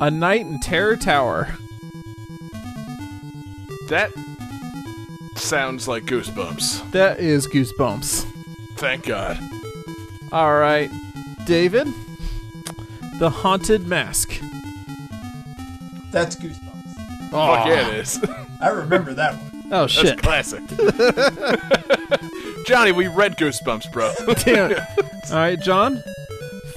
A Night in Terror Tower. That sounds like goosebumps. That is Goosebumps. Thank God. All right, David. The Haunted Mask. That's Goosebumps. Fuck yeah, it is. I remember that one. Oh That's shit! classic. Johnny, we read Goosebumps, bro. Damn it. All right, John.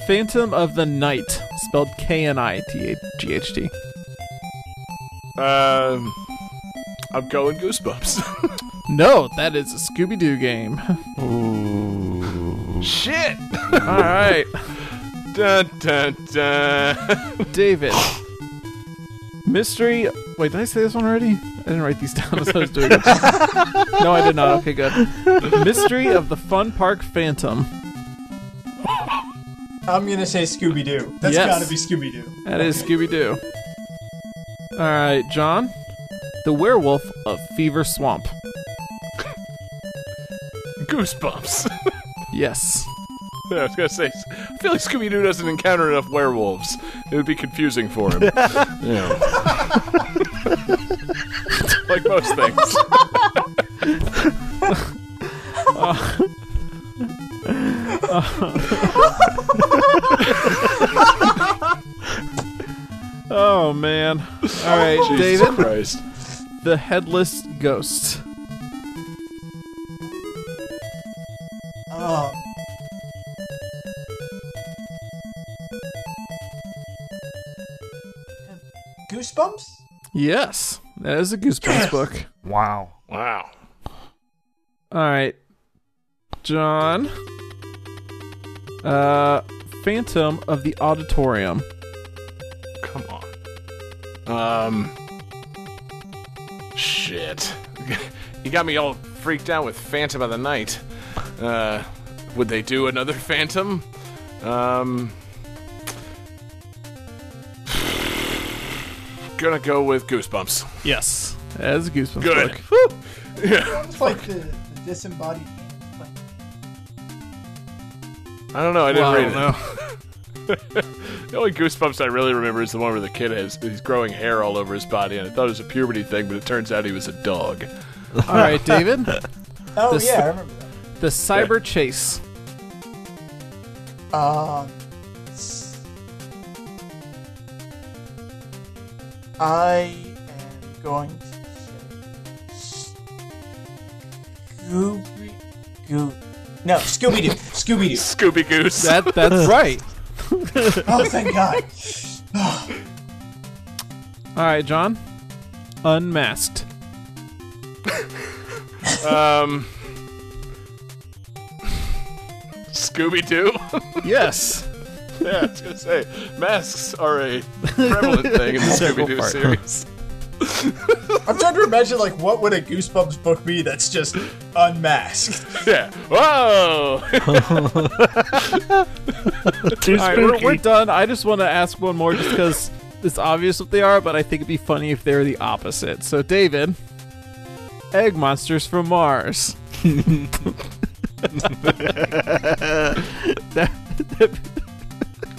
Phantom of the Night, spelled K N I T H G H T. um, I'm going Goosebumps. No, that is a Scooby Doo game. Ooh. Shit. All right, Dun dun dun. David. Mystery. Wait, did I say this one already? I didn't write these down as I was doing it. no, I did not. Okay, good. Mystery of the Fun Park Phantom. I'm gonna say Scooby Doo. That's Yes. gotta be Scooby Doo. That is Scooby Doo. All right, John. The Werewolf of Fever Swamp. Goosebumps. Yes. I was gonna say, I feel like Scooby Doo doesn't encounter enough werewolves. It would be confusing for him. yeah. like most things. Oh man. All right, Jesus David. Christ. The Headless Ghost. Um, Goosebumps? Yes, that is a Goosebumps book. Wow. Wow. All right, John. Uh, Phantom of the Auditorium. Come on. Um. Shit. you got me all freaked out with Phantom of the Night. Uh, would they do another Phantom? Um. Gonna go with Goosebumps. Yes, as a Goosebumps Good. book. Yeah. It's like the, the disembodied. I don't know. I didn't Well, I read don't it. the only Goosebumps I really remember is the one where the kid has he's growing hair all over his body, and I thought it was a puberty thing, but it turns out he was a dog. All right, David. oh This- yeah, I remember that. The Cyber Chase. Um, I am going to say Scooby Goo. No, Scooby Doo. Scooby Doo. Scooby Goose. That that's right. Oh, thank God. All right, John. Unmasked. um. Scooby Doo. Yes, Yeah, I was gonna say masks are a prevalent thing in the Scooby Doo series. I'm trying to imagine like what would a Goosebumps book be that's just unmasked. Yeah. Whoa. Too All right, we're, we're done. I just want to ask one more just because it's obvious what they are, but I think it'd be funny if they were the opposite. So, David, egg monsters from Mars. That-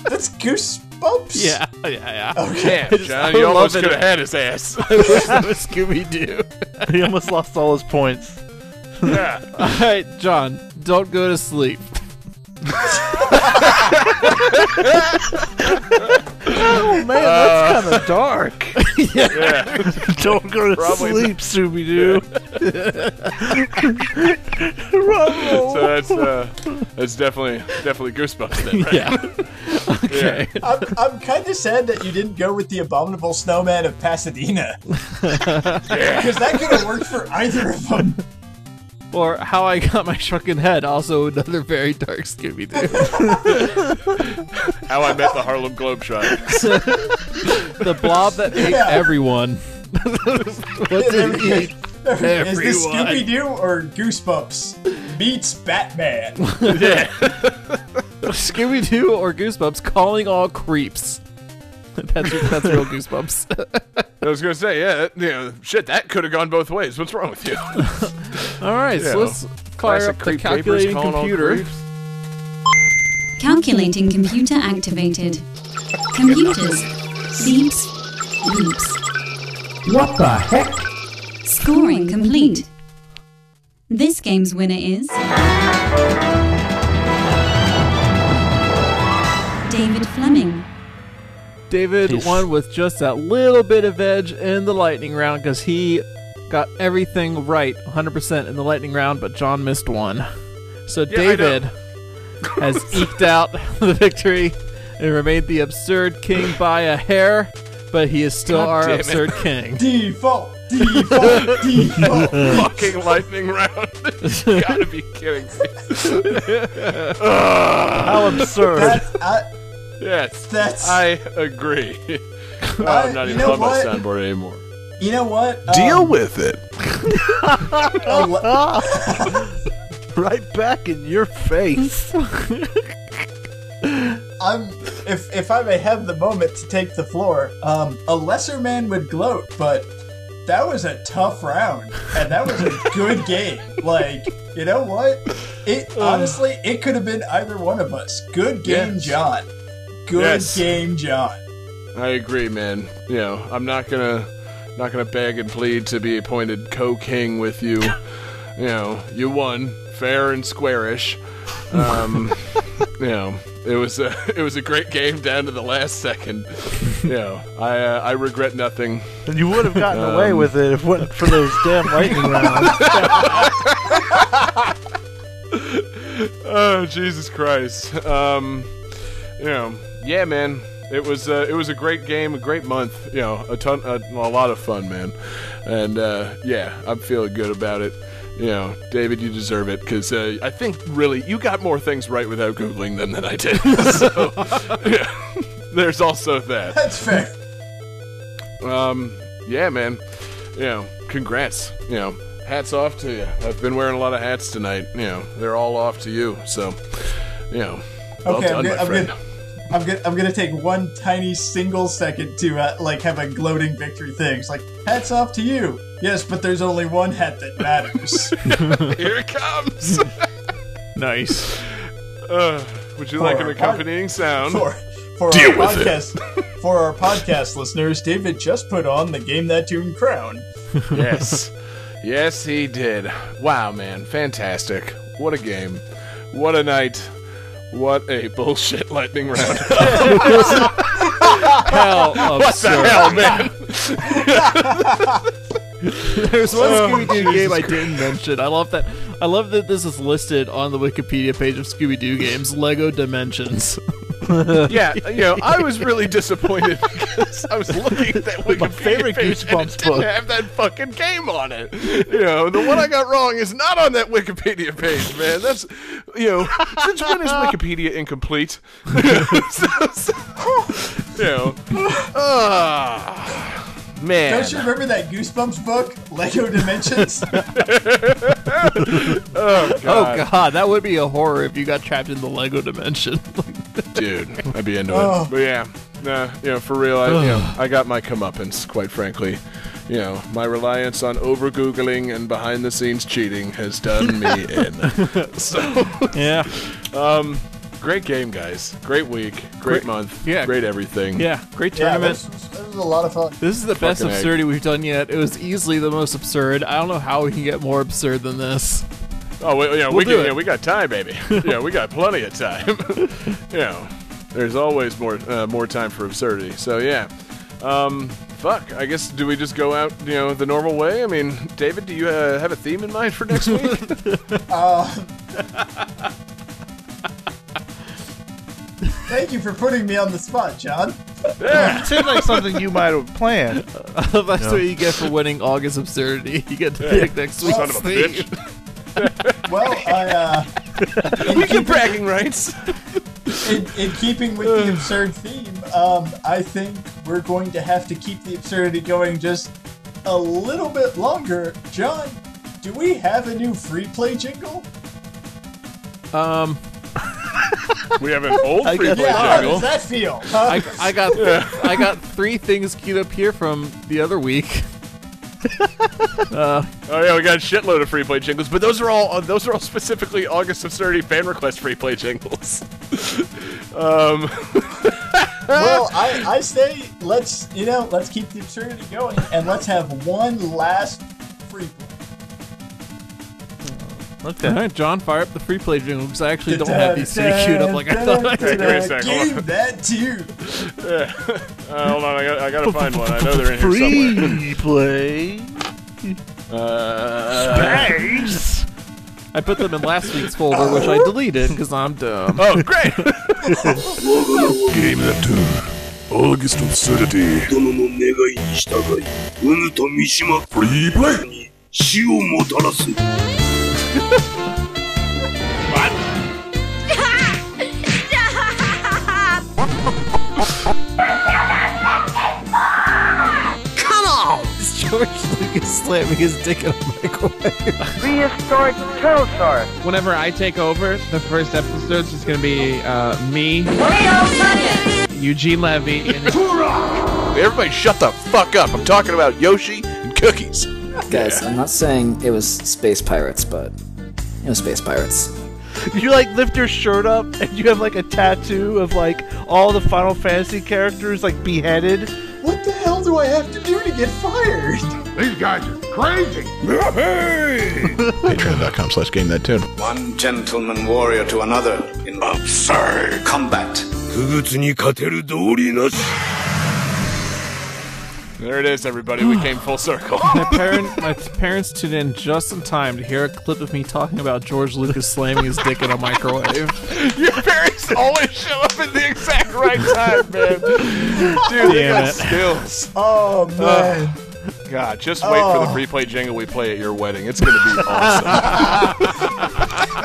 That's Goosebumps. yeah, yeah, yeah. Okay. Damn, I John, you love almost it. could have had his ass. I wish that was Scooby Doo. he almost lost all his points. yeah. All right, John, don't go to sleep. Oh man, that's kind of dark. Yeah. Don't go to Probably sleep, Scooby Doo. So that's uh, that's definitely definitely goosebumps then, right? Yeah. okay. I'm, I'm kind of sad that you didn't go with the Abominable Snowman of Pasadena. Because that could have worked for either of them. Or How I Got My Shrunken Head, also another very dark Scooby Doo. How I Met the Harlem Globetrotters. the blob that ate Yeah. everyone. what did he eat? Is this Everyone. Scooby Doo or Goosebumps meets Batman? yeah. Scooby Doo or Goosebumps calling all creeps. That's that's real Goosebumps. I was gonna say, yeah, that, you know, shit, that could have gone both ways. What's wrong with you? all right, Yeah. so let's fire Classic up the calculating computer. Calculating computer activated. Computers. Beeps. Beeps. What the heck? Scoring complete. This game's winner is. David Fleming. David He's- won with just that little bit of edge in the lightning round because he got everything right 100% in the lightning round, but John missed one. So Yeah, David has eked out the victory and remained the absurd king by a hair, but he is still God our damn it. absurd king. Default, default, default. Fucking lightning round. you gotta be kidding me. How absurd. That, I, yes, that's. I agree. oh, I- I'm not even know on my what? soundboard anymore. you know what? Deal Um, with it. right back in your face. I'm if if I may have the moment to take the floor, um, a lesser man would gloat, but that was a tough round, and that was a good game. Like, you know what? It honestly, it could have been either one of us. Good game, Yes. John. Good Yes. game, John. I agree, man. You know, I'm not gonna not gonna beg and plead to be appointed co-king with you. you know, you won fair and squarish. Um, you know, it was a it was a great game down to the last second. You know, I uh, I regret nothing. And you would have gotten away Um, with it if it wasn't for those damn lightning rounds. Oh Jesus Christ! Um, you know, yeah, man. It was uh, it was a great game, a great month. You know, a ton, a, a lot of fun, man. And uh, yeah, I'm feeling good about it. You know, David, you deserve it because uh, I think really you got more things right without googling them than I did. so, yeah, there's also that. That's fair. Um, yeah, man. You know, congrats. You know, hats off to you. I've been wearing a lot of hats tonight. You know, they're all off to you. So, you know, well Okay, I'm done, good- my I'm friend. good. I'm gonna I'm gonna take one tiny single second to uh, like have a gloating victory thing. It's like hats off to you. Yes, but there's only one hat that matters. Here it comes. Nice. uh, would you like an For- accompanying sound? for for Deal our with it. podcast for our podcast listeners, David just put on the game that tune crown. yes, yes, he did. Wow, man, fantastic! What a game! What a night! What a bullshit lightning round! Hell what the hell, man? There's one Oh, Scooby Doo game I didn't mention. I love that. I love that this is listed on the Wikipedia page of Scooby Doo games. Lego Dimensions. yeah, you know, I was really disappointed because I was looking at that Wikipedia favorite page and Goosebumps it didn't book. have that fucking game on it. You know, the one I got wrong is not on that Wikipedia page, man. That's you know, since when is Wikipedia incomplete? So- so- you know, ah, man. Don't you remember that Goosebumps book, Lego Dimensions? Oh, Oh god, that would be a horror if you got trapped in the Lego dimension. dude, I'd be into Oh. it. But yeah, nah, you know, for real, I, you know, I got my comeuppance, quite frankly. You know, my reliance on over googling and behind the scenes cheating has done me in. So, yeah. Um, great game, guys. Great week. Great, Great- yeah, yeah. great everything. Yeah, great yeah, tournament. this was, this was a lot of fun. This is the best Fucking egg. absurdity we've done yet. It was easily the most absurd. I don't know how we can get more absurd than this. Oh, we, yeah, We'll we can, yeah, we got time, baby. yeah, we got plenty of time. you know, there's always more uh, more time for absurdity. So yeah, um, fuck. I guess do we just go out, you know, the normal way? I mean, David, do you uh, have a theme in mind for next week? Thank you for putting me on the spot, John. It seems like something you might have planned. That's what you get for winning August absurdity. You get to pick next week's Son of a theme. bitch. Well, I, uh, in, We get bragging rights. in, in keeping with the absurd theme, um, I think we're going to have to keep the absurdity going just a little bit longer. John, do we have a new free play jingle? Um, We have an old free guess- play Yeah, how jingle. does that feel? Huh? I, I got I got three things queued up here from the other week. Oh yeah, we got a shitload of free play jingles, but those are all uh, those are all specifically August Absurdity fan request free play jingles. um, well, I, I say let's you know let's keep the absurdity going and let's have one last free play. Okay. All right, John, fire up the free play jingle because I actually don't have these three queued up like I thought. I Hey, did. give me a sec, hold on. Give that too. uh, hold on, I got I gotta find one. I know they're in here somewhere. Free play. Uh, Space. I put them in last week's folder, which I deleted because I'm dumb. oh, great! Game that tune. August Absurdity. 殿の願いに従い、うぬと三島フリープレイに死をもたらす。 It's George Lucas slamming his dick in a microwave. prehistoric pterosaur. Whenever I take over, the first episode's just gonna be uh, me, Eugene Levy, and Everybody, shut the fuck up! I'm talking about Yoshi and cookies. Guys, I'm not saying it was space pirates, but it was space pirates. You like lift your shirt up and you have like a tattoo of like all the Final Fantasy characters like beheaded. What the hell do I have to do to get fired? These guys are crazy. Patreon.com slash game that tune. One gentleman warrior to another in Absurd. combat. 不物に勝てる道理なし。 There it is, everybody. We came full circle. My, parent, my parents tuned in just in time to hear a clip of me talking about George Lucas slamming his dick in a microwave. Your parents always show up at the exact right time, man. Dude, they Damn got it. skills. Oh man. God, just wait for the Oh. free play jingle we play at your wedding. It's gonna be awesome.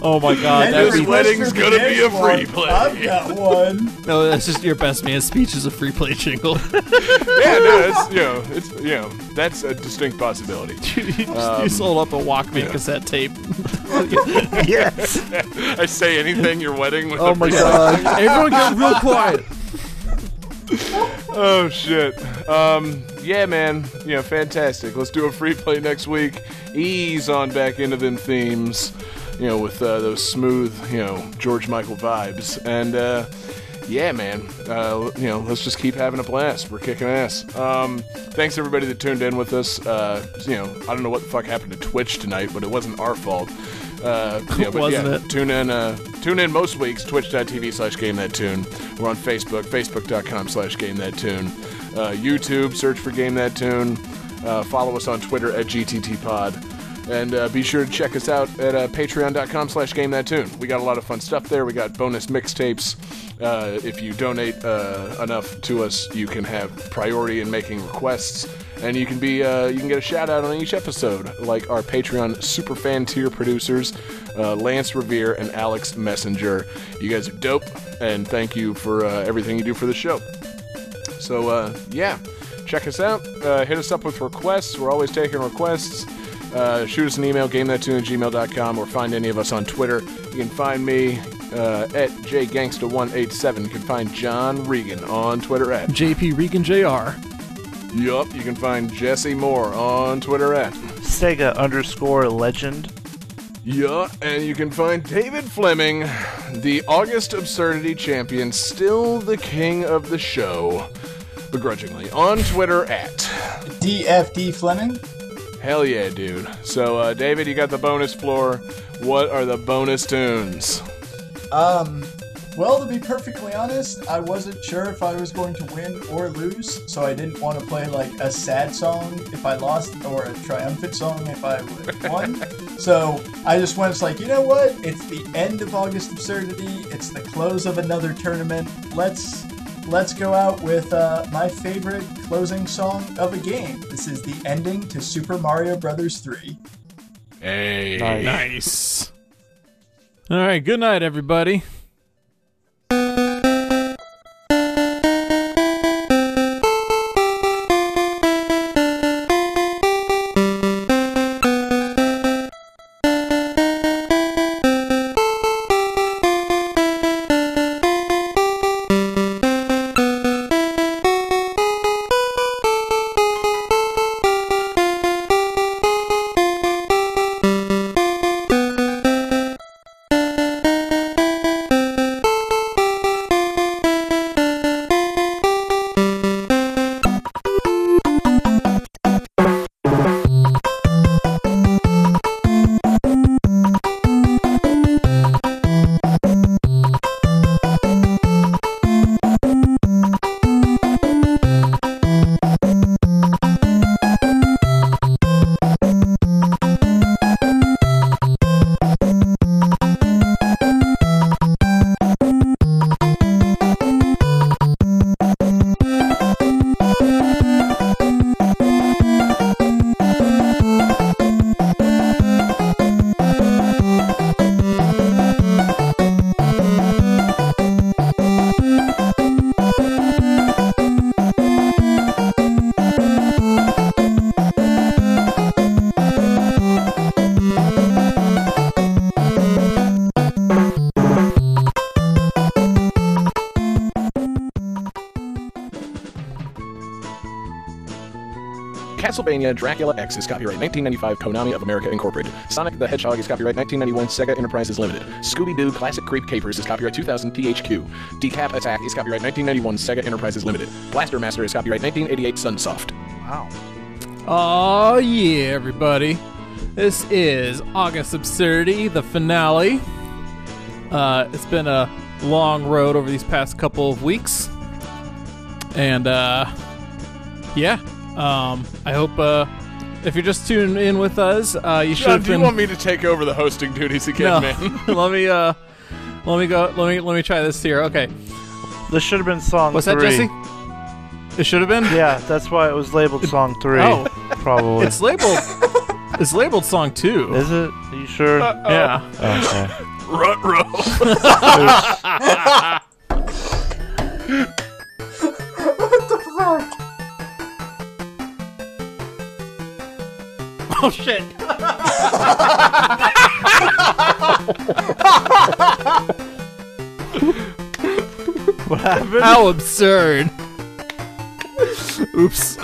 Oh my god, that'd this be wedding's gonna be a free one. play. I've got one. no. That's just your best man speech is a free play jingle. yeah, no, it's you know, it's you know, that's a distinct possibility. you, just, you sold up a Walkman cassette tape. Yes. I say anything your wedding with Oh my god! Everyone get real quiet. Oh shit. Um, yeah, man. You know, fantastic. Let's do a free play next week. Ease on back into them themes. You know, with uh, those smooth, you know, George Michael vibes. And uh, yeah, man. Uh, you know, let's just keep having a blast. We're kicking ass. Um, thanks everybody that tuned in with us. Uh, you know, I don't know what the fuck happened to Twitch tonight, but it wasn't our fault. Uh, know, but Wasn't yeah, it? tune in uh, tune in most weeks twitch.tv slash game that tune we're on facebook facebook.com slash game that tune uh, youtube search for game that tune uh, follow us on twitter at gtt pod and uh, be sure to check us out at uh, patreon.com slash game that tune we got a lot of fun stuff there we got bonus mixtapes uh, if you donate uh, enough to us you can have priority in making requests and you can be uh, you can get a shout out on each episode, like our Patreon super fan tier producers, uh, Lance Riviere and Alex Messenger. You guys are dope, and thank you for everything you do for the show. So yeah, check us out. Hit us up with requests. We're always taking requests. Uh, shoot us an email, gamethattune at gmail.com, or find any of us on Twitter. You can find me uh, at jgangsta187. You can find John Regan on Twitter at JP Regan Jr. Yup, you can find Jesse Moore on Twitter at Sega underscore legend. Yeah, and you can find David Fleming, the August Absurdity Champion, still the king of the show, begrudgingly, on Twitter at DFD Fleming. Hell yeah, dude. So, uh, David, you got the bonus floor. What are the bonus tunes? Um, well, to be perfectly honest, I wasn't sure if I was going to win or lose, so I didn't want to play like a sad song if I lost or a triumphant song if I won. so I just went, it's like, you know what? It's the end of August Absurdity. It's the close of another tournament. Let's let's go out with uh, my favorite closing song of a game. This is the ending to Super Mario Brothers 3. Hey. Nice. All right. Good night, everybody. Castlevania Dracula X is copyright 1995 Konami of America Incorporated. Sonic the Hedgehog is copyright 1991 Sega Enterprises Limited. Scooby Doo Classic Creep Capers is copyright 2000 THQ. Decap Attack is copyright 1991 Sega Enterprises Limited. Blaster Master is copyright 1988 Sunsoft. Wow. Oh yeah, everybody. This is August Absurdity, the finale. Uh, it's been a long road over these past couple of weeks. And uh yeah. Um I hope uh if you're just tuning in with us, uh you should John, have do you want me to take over the hosting duties again, no. man? let me uh let me go let me let me try this here. Okay. This should have been song What's that. Jesse? It should have been? Yeah, that's why it was labeled song three. Oh. probably. It's labeled It's labeled song 2. Is it? Are you sure? Yeah. Okay. Rut row. Oh shit. what happened? How absurd. Oops.